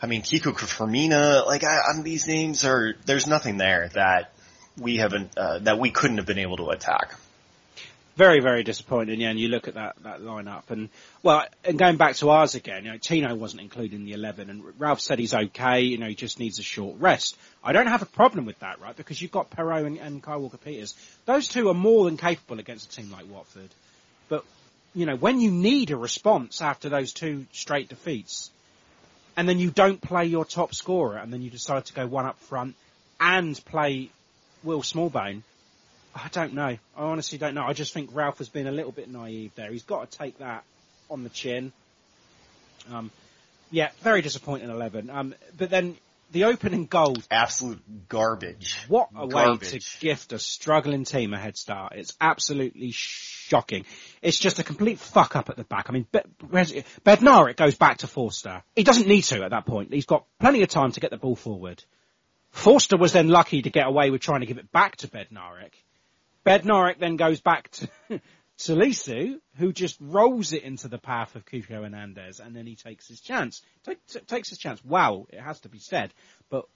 I: I mean, Kiko Femenía, like I, I'm, these names are there's nothing there that we haven't uh, that we couldn't have been able to attack.
E: Very, very disappointing. Yeah, and you look at that that lineup, and well, and going back to ours again, you know, Tino wasn't included in the eleven, and Ralph said he's okay. You know, he just needs a short rest. I don't have a problem with that, right? Because you've got Perraud and, and Kyle Walker Peters. Those two are more than capable against a team like Watford. But you know, when you need a response after those two straight defeats, and then you don't play your top scorer, and then you decide to go one up front and play Will Smallbone. I don't know. I honestly don't know. I just think Ralph has been a little bit naive there. He's got to take that on the chin. Um, yeah, very disappointing 11. Um, but then the opening goal.
I: Absolute garbage.
E: What a
I: Garbage.
E: way to gift a struggling team a head start. It's absolutely shocking. It's just a complete fuck up at the back. I mean, Be- where's it? Bednarek goes back to Forster. He doesn't need to at that point. He's got plenty of time to get the ball forward. Forster was then lucky to get away with trying to give it back to Bednarek. Bednarek then goes back to Salisu, who just rolls it into the path of Cucho Hernandez, and then he takes his chance. Take, t- takes his chance. Wow, it has to be said. But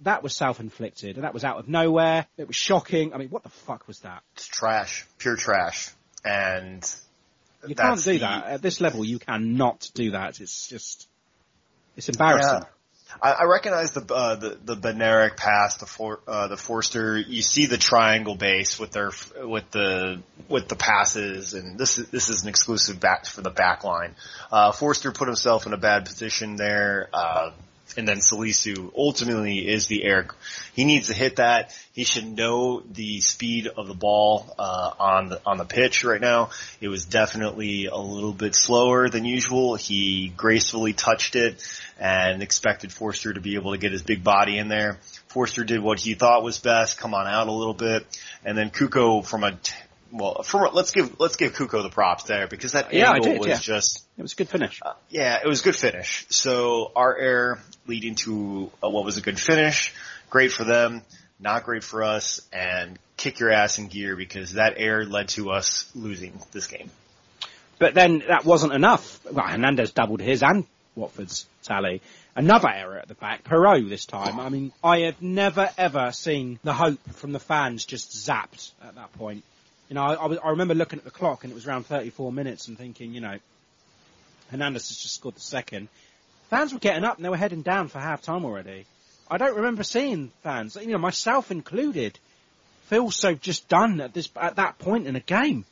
E: that was self-inflicted, and that was out of nowhere. It was shocking. I mean, what the fuck was that?
I: It's trash, pure trash, and
E: You can't do
I: the-
E: that. At this level, you cannot do that. It's just, it's embarrassing.
I: Yeah. I, I recognize the uh, the the Bednarek pass, the for, uh, the Forster. You see the triangle base with their with the with the passes, and this is this is an exclusive back for the back line. Uh, Forster put himself in a bad position there. Uh, and then Salisu ultimately is the air. He needs to hit that. He should know the speed of the ball uh, on the on the pitch right now. It was definitely a little bit slower than usual. He gracefully touched it and expected Forster to be able to get his big body in there. Forster did what he thought was best, come on out a little bit, and then Cucho from a well, a, let's give let's give Cucho the props there because that
E: Yeah,
I: angle
E: did,
I: was
E: yeah.
I: just
E: It was a good finish.
I: yeah, it was a good finish. So our error leading to uh, what was a good finish. Great for them, not great for us, and kick your ass in gear because that error led to us losing this game.
E: But then that wasn't enough. Well, Hernandez doubled his and Watford's tally. Another error at the back. Perraud this time. I mean, I have never ever seen the hope from the fans just zapped at that point. You know, I, I, was, I remember looking at the clock and it was around 34 minutes and thinking, you know, Hernandez has just scored the second. Fans were getting up and they were heading down for half time already. I don't remember seeing fans, you know, myself included, feel so just done at this, at that point in a game.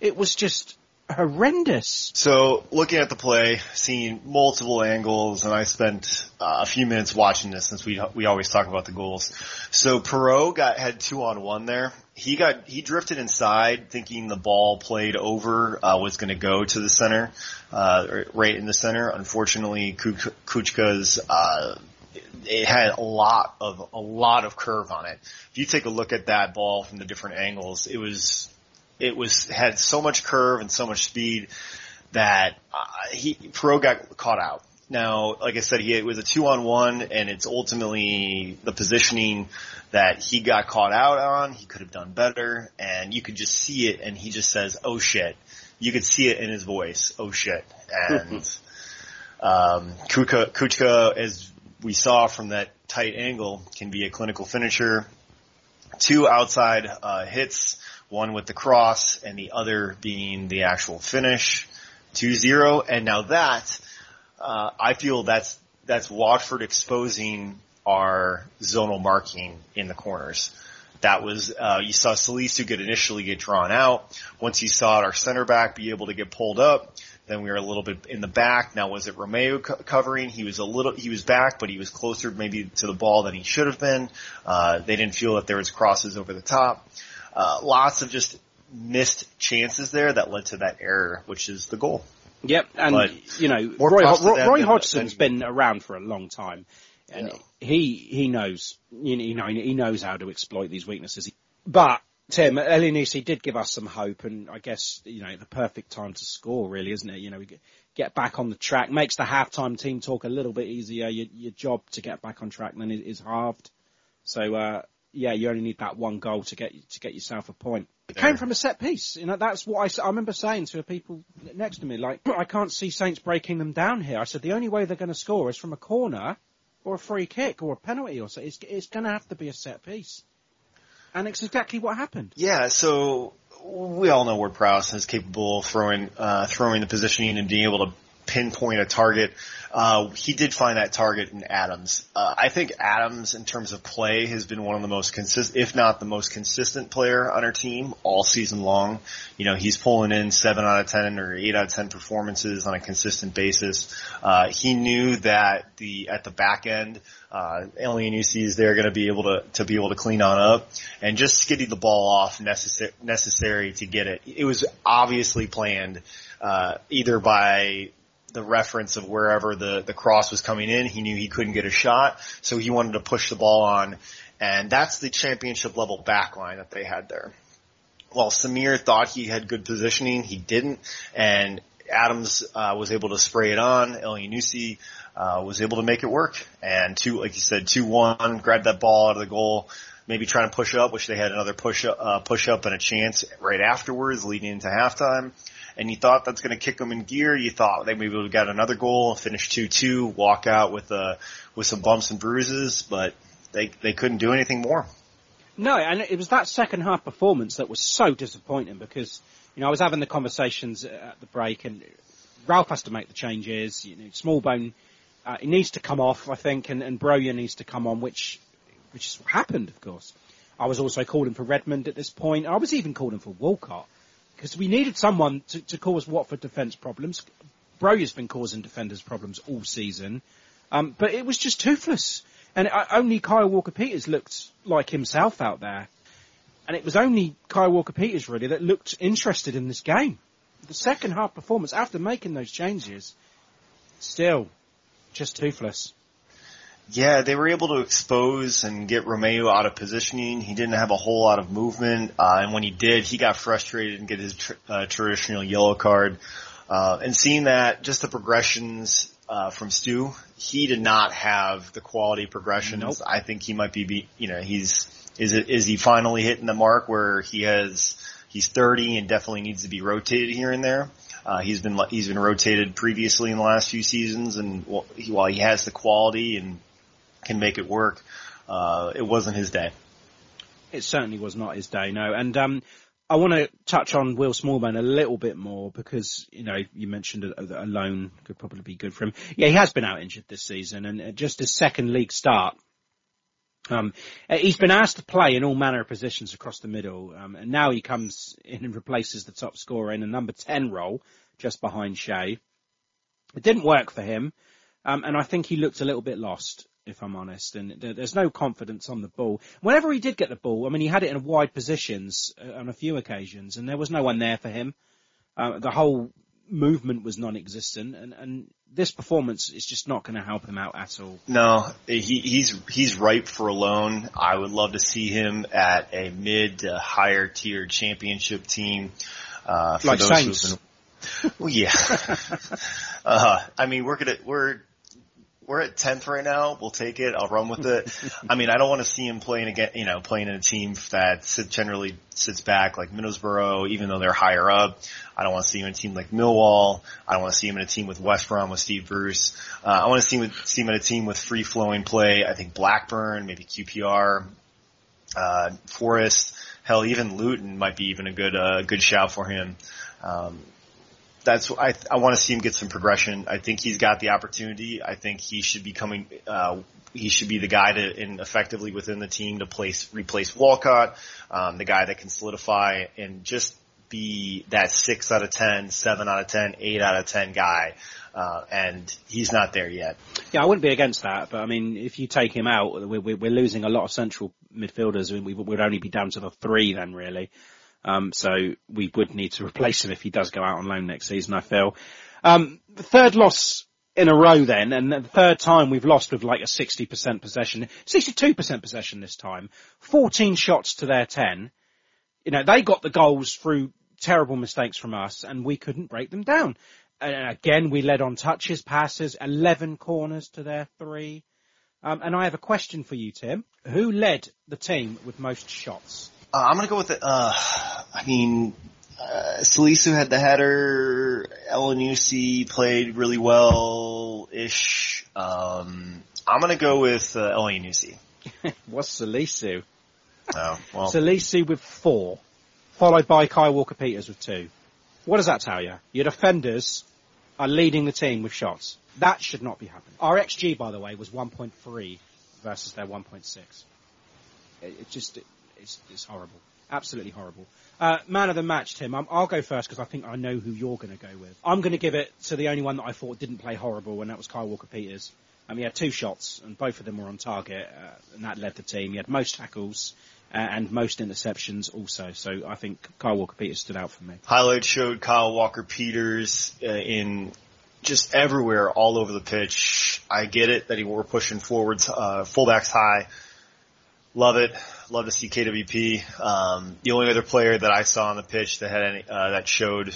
E: It was just horrendous.
I: So looking at the play, seeing multiple angles, and I spent uh, a few minutes watching this since we we always talk about the goals. So Perraud got had two on one there. He got he drifted inside, thinking the ball played over uh, was going to go to the center, uh, right in the center. Unfortunately, Kuchka's uh, it had a lot of a lot of curve on it. If you take a look at that ball from the different angles, it was it was had so much curve and so much speed that uh, he Pro got caught out. Now, like I said, he it was a two on one, and it's ultimately the positioning that he got caught out on. He could have done better, and you could just see it, and he just says, "Oh shit." You could see it in his voice. Oh shit. And um, Kuka, Kuchka, as we saw from that tight angle, can be a clinical finisher. Two outside uh, hits, one with the cross, and the other being the actual finish. 2-0, and now that, uh, I feel that's, that's Watford exposing our zonal marking in the corners. That was, uh, you saw Salisu get initially get drawn out. Once you saw our center back be able to get pulled up, then we were a little bit in the back. Now was it Romeu co- covering? He was a little, he was back, but he was closer maybe to the ball than he should have been. Uh, they didn't feel that there was crosses over the top. Uh, lots of just missed chances there that led to that error, which is the goal.
E: Yep, and
I: But
E: you know, Roy, Roy, Roy Hodgson's been around for a long time, and he he knows you know, he knows how to exploit these weaknesses. But Tim Elyounoussi did give us some hope, and I guess you know the perfect time to score, really, isn't it? You know, we get- back on the track, makes the halftime team talk a little bit easier. Your, your job to get back on track then is, is halved. So uh, yeah, you only need that one goal to get to get yourself a point. It came from a set piece. You know, that's what I, I remember saying to people next to me, like, I can't see Saints breaking them down here. I said, the only way they're going to score is from a corner or a free kick or a penalty or so. It's, it's going to have to be a set piece. And it's exactly what happened.
I: Yeah, so we all know Ward Prowse is capable of throwing uh, throwing the positioning and being able to pinpoint a target. Uh, he did find that target in Adams. Uh, I think Adams, in terms of play, has been one of the most consistent, if not the most consistent player on our team all season long. You know, he's pulling in seven out of ten or eight out of ten performances on a consistent basis. Uh, he knew that the at the back end, uh, Elyounoussi is there going to be able to to be able to clean on up and just skiddy the ball off necessary necessary to get it. It was obviously planned uh, either by the reference of wherever the, the cross was coming in. He knew he couldn't get a shot, so he wanted to push the ball on. And that's the championship level backline that they had there. While Samir thought he had good positioning, he didn't. And Adams uh, was able to spray it on. Elyounoussi uh, was able to make it work. And two, like you said, two one, grabbed that ball out of the goal. Maybe trying to push up, which they had another push up, uh, push up and a chance right afterwards, leading into halftime and you thought that's going to kick them in gear. You thought they maybe would have got another goal, finish two two, walk out with uh with some bumps and bruises, but they they couldn't do anything more.
E: No, and it was that second half performance that was so disappointing because, you know, I was having the conversations at the break and Ralph has to make the changes, you know, Smallbone, uh, he needs to come off, I think, and, and Broja needs to come on, which, which is what happened, of course. I was also calling for Redmond at this point. I was even calling for Walcott because we needed someone to, to cause Watford defence problems. Broja's been causing defenders problems all season, um, but it was just toothless. And only Kyle Walker-Peters looked like himself out there. And it was only Kyle Walker-Peters really that looked interested in this game. The second half performance, after making those changes, still just toothless.
I: Yeah, they were able to expose and get Romeu out of positioning. He didn't have a whole lot of movement, uh, and when he did, he got frustrated and get his tr- uh, traditional yellow card. Uh, and seeing that, just the progressions uh, from Stu, he did not have the quality progressions.
E: Nope.
I: I think he might be, be, you know, he's is it is he finally hitting the mark where he has he's 30 and definitely needs to be rotated here and there. Uh, he's been he's been rotated previously in the last few seasons, and while he, while he has the quality and can make it work, uh, it wasn't his day.
E: It certainly was not his day, no. And um, I want to touch on Will Smallbone a little bit more because you know you mentioned a, a loan could probably be good for him. Yeah, he has been out injured this season, and uh, just his second league start. Um, uh, he's been asked to play in all manner of positions across the middle, um, and now he comes in and replaces the top scorer in a number 10 role, just behind Che. It didn't work for him, um, and I think he looked a little bit lost, if I'm honest, and there's no confidence on the ball. Whenever he did get the ball, I mean, he had it in wide positions uh, on a few occasions, and there was no one there for him. Uh, the whole movement was non-existent, and, and this performance is just not going to help him out at all.
I: No, he, he's he's ripe for a loan. I would love to see him at a mid to higher tier championship team. Uh, for
E: Like
I: those
E: Saints.
I: been, well, yeah. uh, I mean, we're gonna we're we're at tenth right now. We'll take it. I'll run with it. I mean, I don't want to see him playing again. You know, playing in a team that generally sits back like Middlesbrough, even though they're higher up. I don't want to see him in a team like Millwall. I don't want to see him in a team with West Brom with Steve Bruce. Uh, I want to see him, see him in a team with free flowing play. I think Blackburn, maybe QPR, uh, Forest, hell, even Luton might be even a good, uh, good shout for him. Um, that's I I want to see him get some progression. I think he's got the opportunity. I think he should be coming. Uh, he should be the guy to in effectively within the team to place replace Walcott, um, the guy that can solidify and just be that six out of ten, seven out of ten, eight out of ten guy. Uh, and he's not there yet.
E: Yeah, I wouldn't be against that, but I mean, if you take him out, we're, we're losing a lot of central midfielders. We would only be down to the three then, really. Um, so we would need to replace him if he does go out on loan next season, I feel. Um, third loss in a row then, and the third time we've lost with like a 60% possession, 62% possession this time, 14 shots to their 10. You know, they got the goals through terrible mistakes from us and we couldn't break them down. And again, we led on touches, passes, 11 corners to their three. Um, and I have a question for you, Tim. Who led the team with most shots?
I: Uh, I'm gonna go with it. Uh, I mean, uh, Salisu had the header. Elyounoussi played really well-ish. Um, I'm gonna go with uh, Elyounoussi.
E: What's Salisu?
I: Oh, well.
E: Salisu with four, followed by Kai Walker-Peters with two. What does that tell you? Your defenders are leading the team with shots. That should not be happening. Our XG, by the way, was 1.3 versus their 1.6. It, it just, it, it's, it's horrible. Absolutely horrible. Uh, man of the match, Tim. i will go first because I think I know who you're going to go with. I'm going to give it to the only one that I thought didn't play horrible, and that was Kyle Walker-Peters. Um, he had two shots, and both of them were on target, uh, and that led the team. He had most tackles uh, and most interceptions also. So I think Kyle Walker-Peters stood out for me.
I: Highlights showed Kyle Walker-Peters uh, in just everywhere, all over the pitch. I get it that he were pushing forwards, uh, fullbacks high. Love it. Love to see KWP. Um, the only other player that I saw on the pitch that had any, uh, that showed,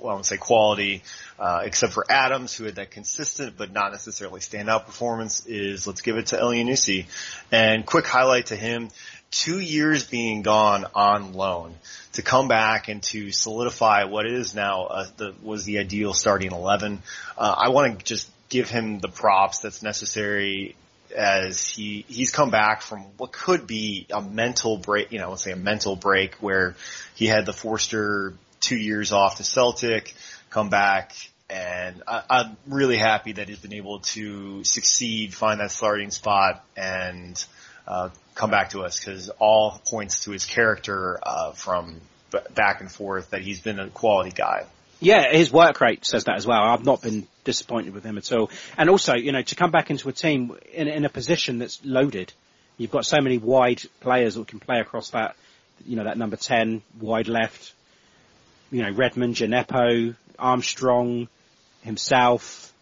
I: well, I would say quality, uh, except for Adams, who had that consistent but not necessarily standout performance, is let's give it to Elyounoussi. And quick highlight to him, two years being gone on loan to come back and to solidify what is now uh, the was the ideal starting eleven. Uh, I want to just give him the props that's necessary as he he's come back from what could be a mental break, you know, let's say a mental break where he had the Forster two years off to Celtic, come back, and I, I'm really happy that he's been able to succeed, find that starting spot, and uh, come back to us because all points to his character uh, from b- back and forth that he's been a quality guy.
E: Yeah, his work rate says that as well. I've not been disappointed with him at all. And also, you know, to come back into a team in, in a position that's loaded, you've got so many wide players that can play across that, you know, that number 10, wide left, you know, Redmond, Djenepo, Armstrong, himself,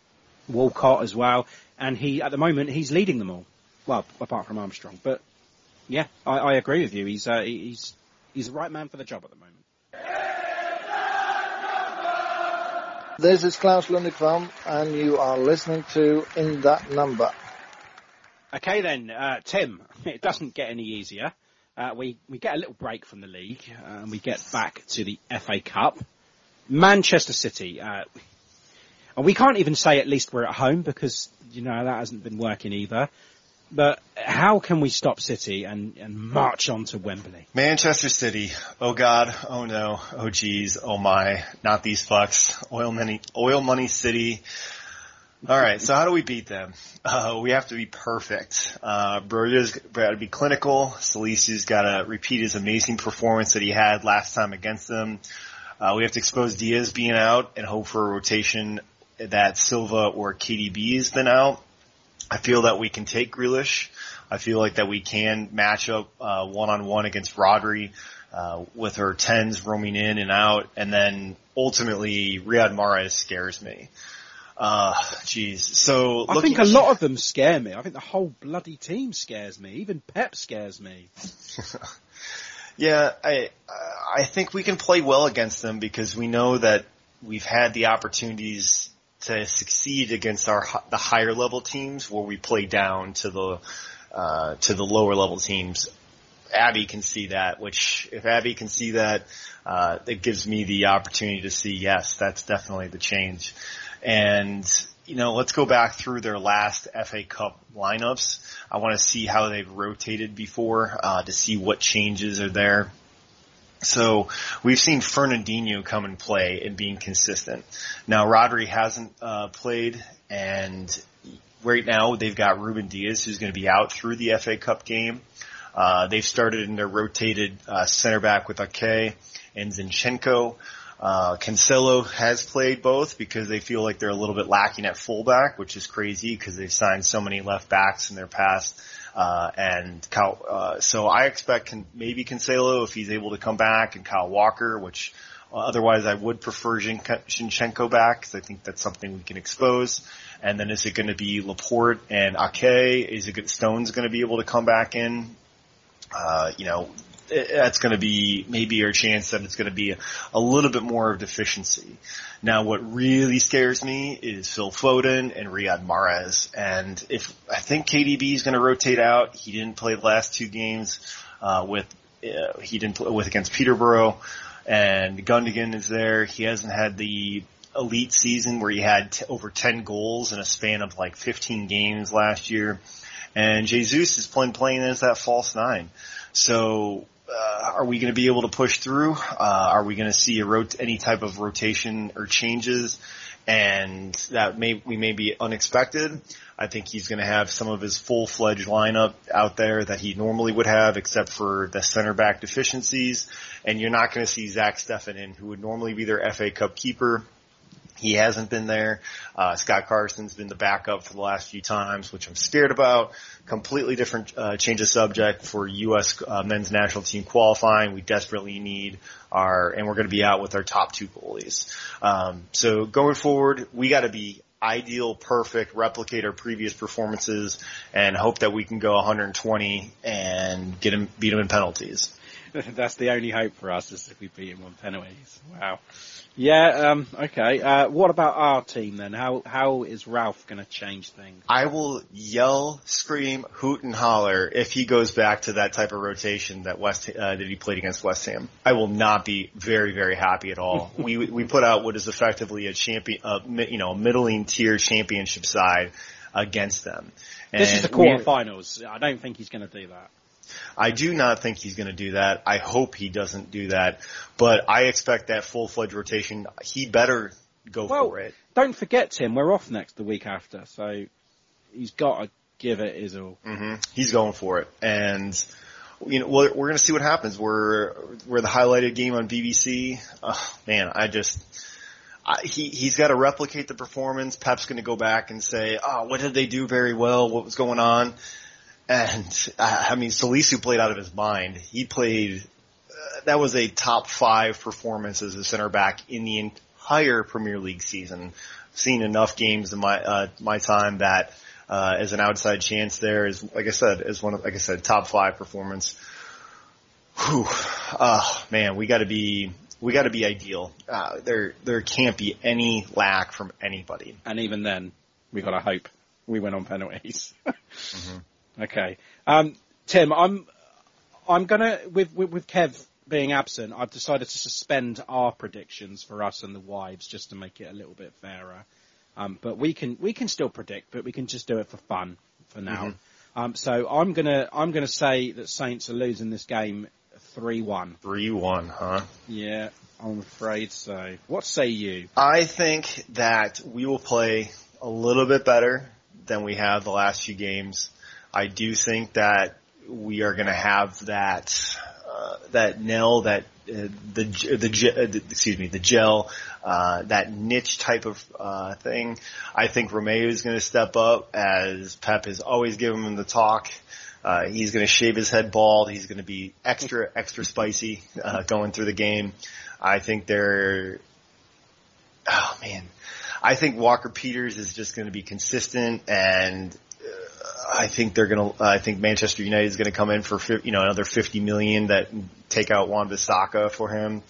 E: Walcott as well. And he, at the moment, he's leading them all. Well, apart from Armstrong. But, yeah, I, I agree with you. He's, uh, he's, he's the right man for the job at the moment.
D: This is Claus Lundekvam, and you are listening to In That Number.
E: Okay then, uh, Tim, it doesn't get any easier. Uh, we, we get a little break from the league, uh, and we get back to the FA Cup. Manchester City, uh, and we can't even say at least we're at home because, you know, that hasn't been working either. But how can we stop City and, and march on to Wembley?
I: Manchester City. Oh God. Oh no. Oh geez. Oh my. Not these fucks. Oil money. Oil money City. All right. So how do we beat them? Uh, we have to be perfect. Uh, Broja's got to be clinical. Salisu's got to repeat his amazing performance that he had last time against them. Uh, we have to expose Dias being out and hope for a rotation that Silva or KDB has been out. I feel that we can take Grealish. I feel like that we can match up one on one against Rodri uh, with her tens roaming in and out, and then ultimately Riyad Mahrez scares me. Uh, jeez. So
E: I think a lot of them scare me. I think the whole bloody team scares me. Even Pep scares me.
I: yeah, I I think we can play well against them because we know that we've had the opportunities to succeed against our the higher level teams where we play down to the uh, to the lower level teams. Abby can see that, which if Abby can see that, uh, it gives me the opportunity to see yes, that's definitely the change. And you know, let's go back through their last FA Cup lineups. I want to see how they've rotated before uh, to see what changes are there. So we've seen Fernandinho come and play and being consistent. Now Rodri hasn't uh, played, and right now they've got Ruben Dias who's going to be out through the FA Cup game. Uh, they've started in their rotated uh, center back with Ake and Zinchenko. Uh, Cancelo has played both because they feel like they're a little bit lacking at fullback, which is crazy because they've signed so many left backs in their past. Uh, and Kyle, uh, so I expect can, maybe Cancelo if he's able to come back and Kyle Walker, which otherwise, I would prefer Zinchenko back because I think that's something we can expose. And then is it going to be Laporte and Ake? Is it Stones going to be able to come back in? Uh, you know, that's going to be maybe our chance that it's going to be a, a, little bit more of deficiency. Now, what really scares me is Phil Foden and Riyad Mahrez. And if I think KDB is going to rotate out, he didn't play the last two games uh, with uh, he didn't play with against Peterborough, and Gundogan is there. He hasn't had the elite season where he had t- over 10 goals in a span of like 15 games last year. And Jesus is playing playing as that false nine. So uh, are we going to be able to push through? Uh, are we going to see rot- any type of rotation or changes? And that may we may be unexpected. I think he's going to have some of his full-fledged lineup out there that he normally would have, except for the center back deficiencies. And you're not going to see Zach Steffen in, who would normally be their FA Cup keeper. He hasn't been there. Uh, Scott Carson's been the backup for the last few times, which I'm scared about. Completely different uh, change of subject for U.S. Uh, men's national team qualifying. We desperately need our, and we're going to be out with our top two goalies. Um, so going forward, we got to be ideal, perfect, replicate our previous performances, and hope that we can go 120 and get him beat him in penalties.
E: That's the only hope for us is if we beat him on penalties. Wow. Yeah, um, okay. Uh, what about our team then? How how is Ralph going to change things?
I: I will yell, scream, hoot, and holler if he goes back to that type of rotation that West uh, that he played against West Ham. I will not be very very happy at all. we we put out what is effectively a champion, uh, you know, a middling tier championship side against them.
E: And this is the quarterfinals. I don't think he's going to do that.
I: I do not think he's going to do that. I hope he doesn't do that, but I expect that full-fledged rotation. He better go
E: well,
I: for it.
E: Don't forget, Tim, we're off next the week after, so he's got to give it his all.
I: Mm-hmm. He's going for it, and you know we're, we're going to see what happens. We're we're the highlighted game on BBC. Oh, man, I just. I, he he's got to replicate the performance. Pep's going to go back and say, "Oh, what did they do very well? What was going on?" And uh, I mean, Salisu played out of his mind. He played. Uh, that was a top five performance as a center back in the entire Premier League season. Seen enough games in my uh, my time that uh, as an outside chance there is, like I said, as one of like I said, top five performance. Whew. Oh man, we got to be we got to be ideal. Uh, there there can't be any lack from anybody.
E: And even then, we got to hope we went on penalties. mm-hmm. Okay. Um, Tim, I'm, I'm gonna, with, with, with Kev being absent, I've decided to suspend our predictions for us and the wives just to make it a little bit fairer. Um, but we can, we can still predict, but we can just do it for fun for now. Mm-hmm. Um, so I'm gonna, I'm gonna say that Saints are losing this game 3-1.
I: 3-1, huh?
E: Yeah, I'm afraid so. What say you?
I: I think that we will play a little bit better than we have the last few games. I do think that we are going to have that uh, that nail that uh, the the uh, excuse me the gel uh, that niche type of uh, thing. I think Romeu is going to step up as Pep has always given him the talk. Uh, he's going to shave his head bald. He's going to be extra extra spicy uh, going through the game. I think they're oh man. I think Walker Peters is just going to be consistent and I think they're going to. I think Manchester United is going to come in for you know another fifty million that take out Wan-Bissaka for him.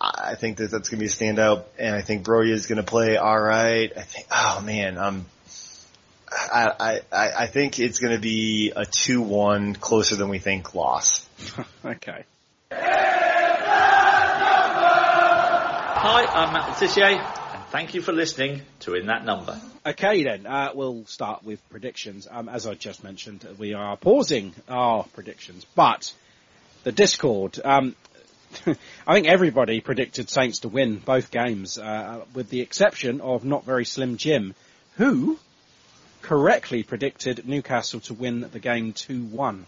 I: I think that that's going to be a standout, and I think Broja is going to play all right. I think. Oh man, um, I I I think it's going to be a two-one, closer than we think loss.
E: okay.
J: Hi, I'm Matt Le Tissier. Thank you for listening to In That Number.
E: Okay then, uh, we'll start with predictions. Um, as I just mentioned, we are pausing our predictions, but the Discord, um, I think everybody predicted Saints to win both games, uh, with the exception of Not Very Slim Jim, who correctly predicted Newcastle to win the game 2-1.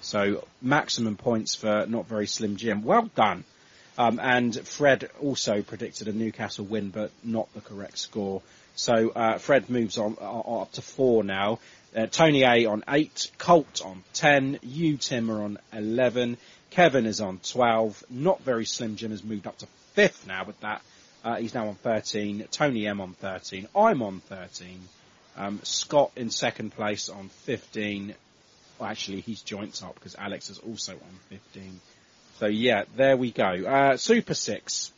E: So maximum points for Not Very Slim Jim. Well done. Um, and Fred also predicted a Newcastle win, but not the correct score. So uh, Fred moves on uh, up to four now. Uh, Tony A on eight, Colt on ten, you Tim are on eleven, Kevin is on twelve. Not very slim Jim has moved up to fifth now with that. Uh, he's now on 13. Tony M on 13. I'm on 13. Um, Scott in second place on 15. Well, actually, he's joint top because Alex is also on 15. So yeah, there we go. Uh, Super Six.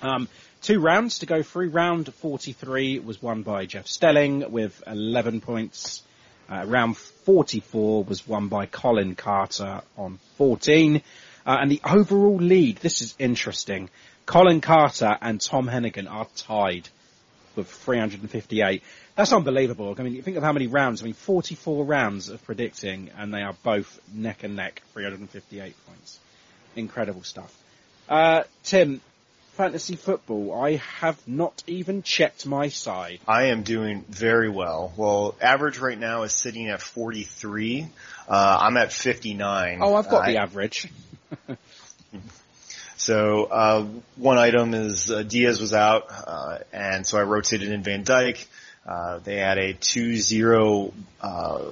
E: Um, two rounds to go through. Round 43 was won by Jeff Stelling with 11 points. Uh, round 44 was won by Colin Carter on 14. Uh, and the overall lead, this is interesting. Colin Carter and Tom Hennigan are tied with 358. That's unbelievable. I mean, you think of how many rounds. I mean, 44 rounds of predicting, and they are both neck and neck, 358 points. Incredible stuff. Uh, Tim, fantasy football. I have not even checked my side.
I: I am doing very well. Well, average right now is sitting at 43. Uh, I'm at 59.
E: Oh, I've got
I: I-
E: the average.
I: So uh, one item is uh, Dias was out, uh, and so I rotated in Van Dijk. Uh, they had a 2-0, uh,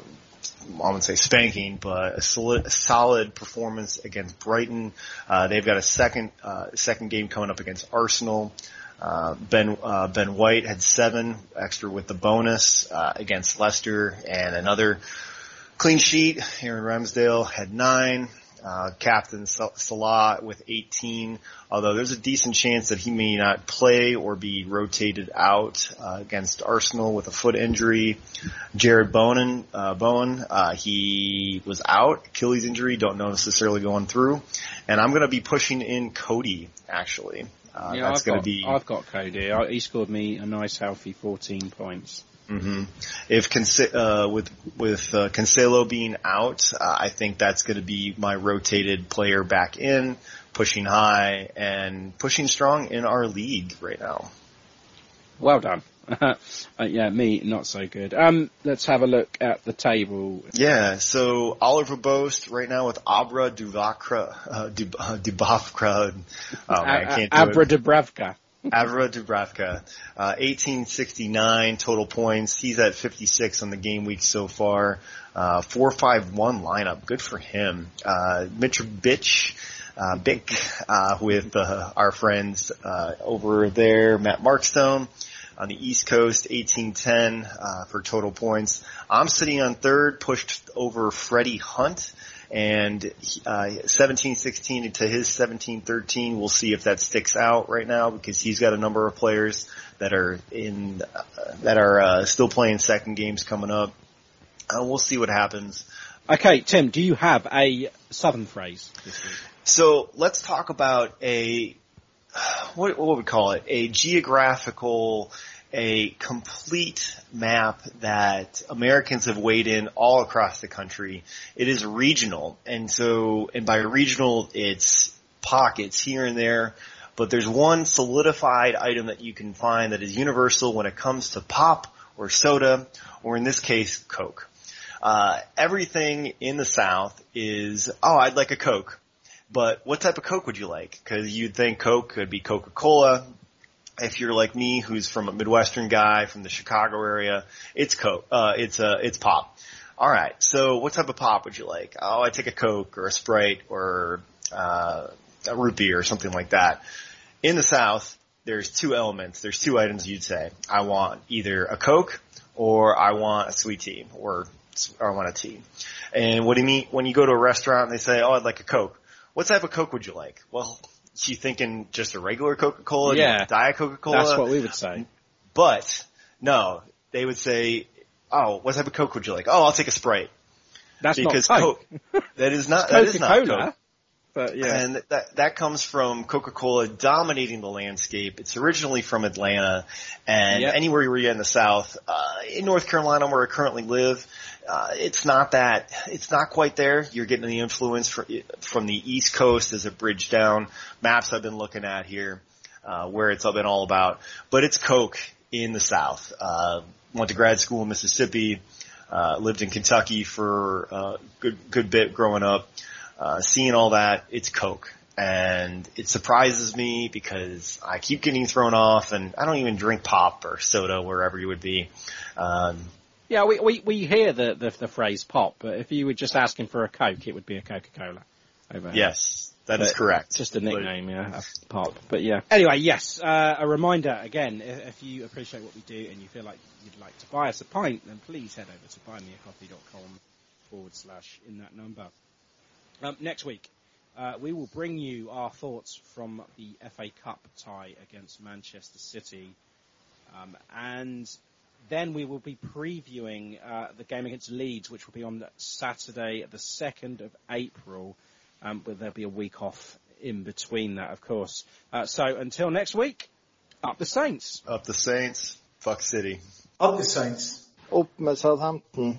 I: I wouldn't say spanking, but a solid, a solid performance against Brighton. Uh, they've got a second uh, second game coming up against Arsenal. Uh, Ben uh, Ben White had seven extra with the bonus uh, against Leicester, and another clean sheet. Aaron Ramsdale had nine. Uh, Captain Sal- Salah with 18, although there's a decent chance that he may not play or be rotated out uh, against Arsenal with a foot injury. Jarrod Bowen, uh, Bowen, uh, he was out, Achilles injury, don't know necessarily going through, and I'm going to be pushing in Cody actually. Uh,
E: yeah,
I: that's
E: I've
I: going to
E: got,
I: be
E: I've got Cody. I, he scored me a nice, healthy 14 points.
I: Hmm If Conce- uh, with with uh, Cancelo being out, uh, I think that's going to be my rotated player back in, pushing high and pushing strong in our league right now.
E: Well done. uh, yeah, me, not so good. Um, let's have a look at the table.
I: Yeah, so Oliver Boast right now with Abra Duvakra, uh, Dub- uh, Dubravka. Oh man, I can't do
E: Abra
I: it.
E: Dubravka.
I: Avra Dubravka, uh, 1869 total points. He's at 56 on the game week so far. Uh, 451 lineup. Good for him. Uh, Mitrovic, uh, Bick, uh, with, uh, our friends, uh, over there, Matt Markstone. On the East Coast, 1810, uh, for total points. I'm sitting on third, pushed over Freddie Hunt and uh, to his 17-13. We'll see if that sticks out right now because he's got a number of players that are in uh, that are uh, still playing second games coming up. Uh, we'll see what happens.
E: Okay, Tim, do you have a southern phrase?
I: So let's talk about a what, what would we call it? A geographical, a complete map that Americans have weighed in all across the country. It is regional, and so and by regional, it's pockets here and there. But there's one solidified item that you can find that is universal when it comes to pop or soda, or in this case, Coke. Uh, everything in the South is, oh, I'd like a Coke. But what type of Coke would you like? Cause you'd think Coke could be Coca-Cola. If you're like me, who's from a Midwestern guy from the Chicago area, it's Coke, uh, it's, uh, it's pop. Alright, so what type of pop would you like? Oh, I take a Coke or a Sprite or, uh, a root beer or something like that. In the South, there's two elements, there's two items you'd say. I want either a Coke or I want a sweet tea or, or I want a tea. And what do you mean when you go to a restaurant and they say, oh, I'd like a Coke? What type of Coke would you like? Well, you thinking just a regular Coca-Cola?
E: Yeah.
I: Diet Coca-Cola?
E: That's what we would say.
I: But, no, they would say, oh, what type of Coke would you like? Oh, I'll take a Sprite.
E: That's
I: because
E: not Coke.
I: that is not, that is not Coke.
E: But yeah.
I: And that that comes from Coca-Cola dominating the landscape. It's originally from Atlanta, and
E: Yep.
I: anywhere you're in the South, uh, in North Carolina where I currently live, uh, it's not that. It's not quite there. You're getting the influence from from the East Coast as a bridge down. Maps I've been looking at here, uh, where it's been all about. But it's Coke in the South. Uh, went to grad school in Mississippi. Uh, lived in Kentucky for a good good bit growing up uh, seeing all that, it's Coke. And it surprises me because I keep getting thrown off and I don't even drink pop or soda wherever you would be. Um,
E: Yeah, we, we, we hear the, the, the phrase pop, but if you were just asking for a Coke, it would be a Coca-Cola over here.
I: yes, That is correct.
E: Just a nickname, yeah, a pop. But yeah. Anyway, yes, uh, a reminder again, if, if you appreciate what we do and you feel like you'd like to buy us a pint, then please head over to buymeacoffee.com forward slash in that number. Um, next week, uh, we will bring you our thoughts from the FA Cup tie against Manchester City. Um, and then we will be previewing uh, the game against Leeds, which will be on Saturday, the 2nd of April. Um, but there'll be a week off in between that, of course. Uh, so until next week, up the Saints.
I: Up the Saints. Fuck City.
C: Up the Saints.
D: Up med Southampton.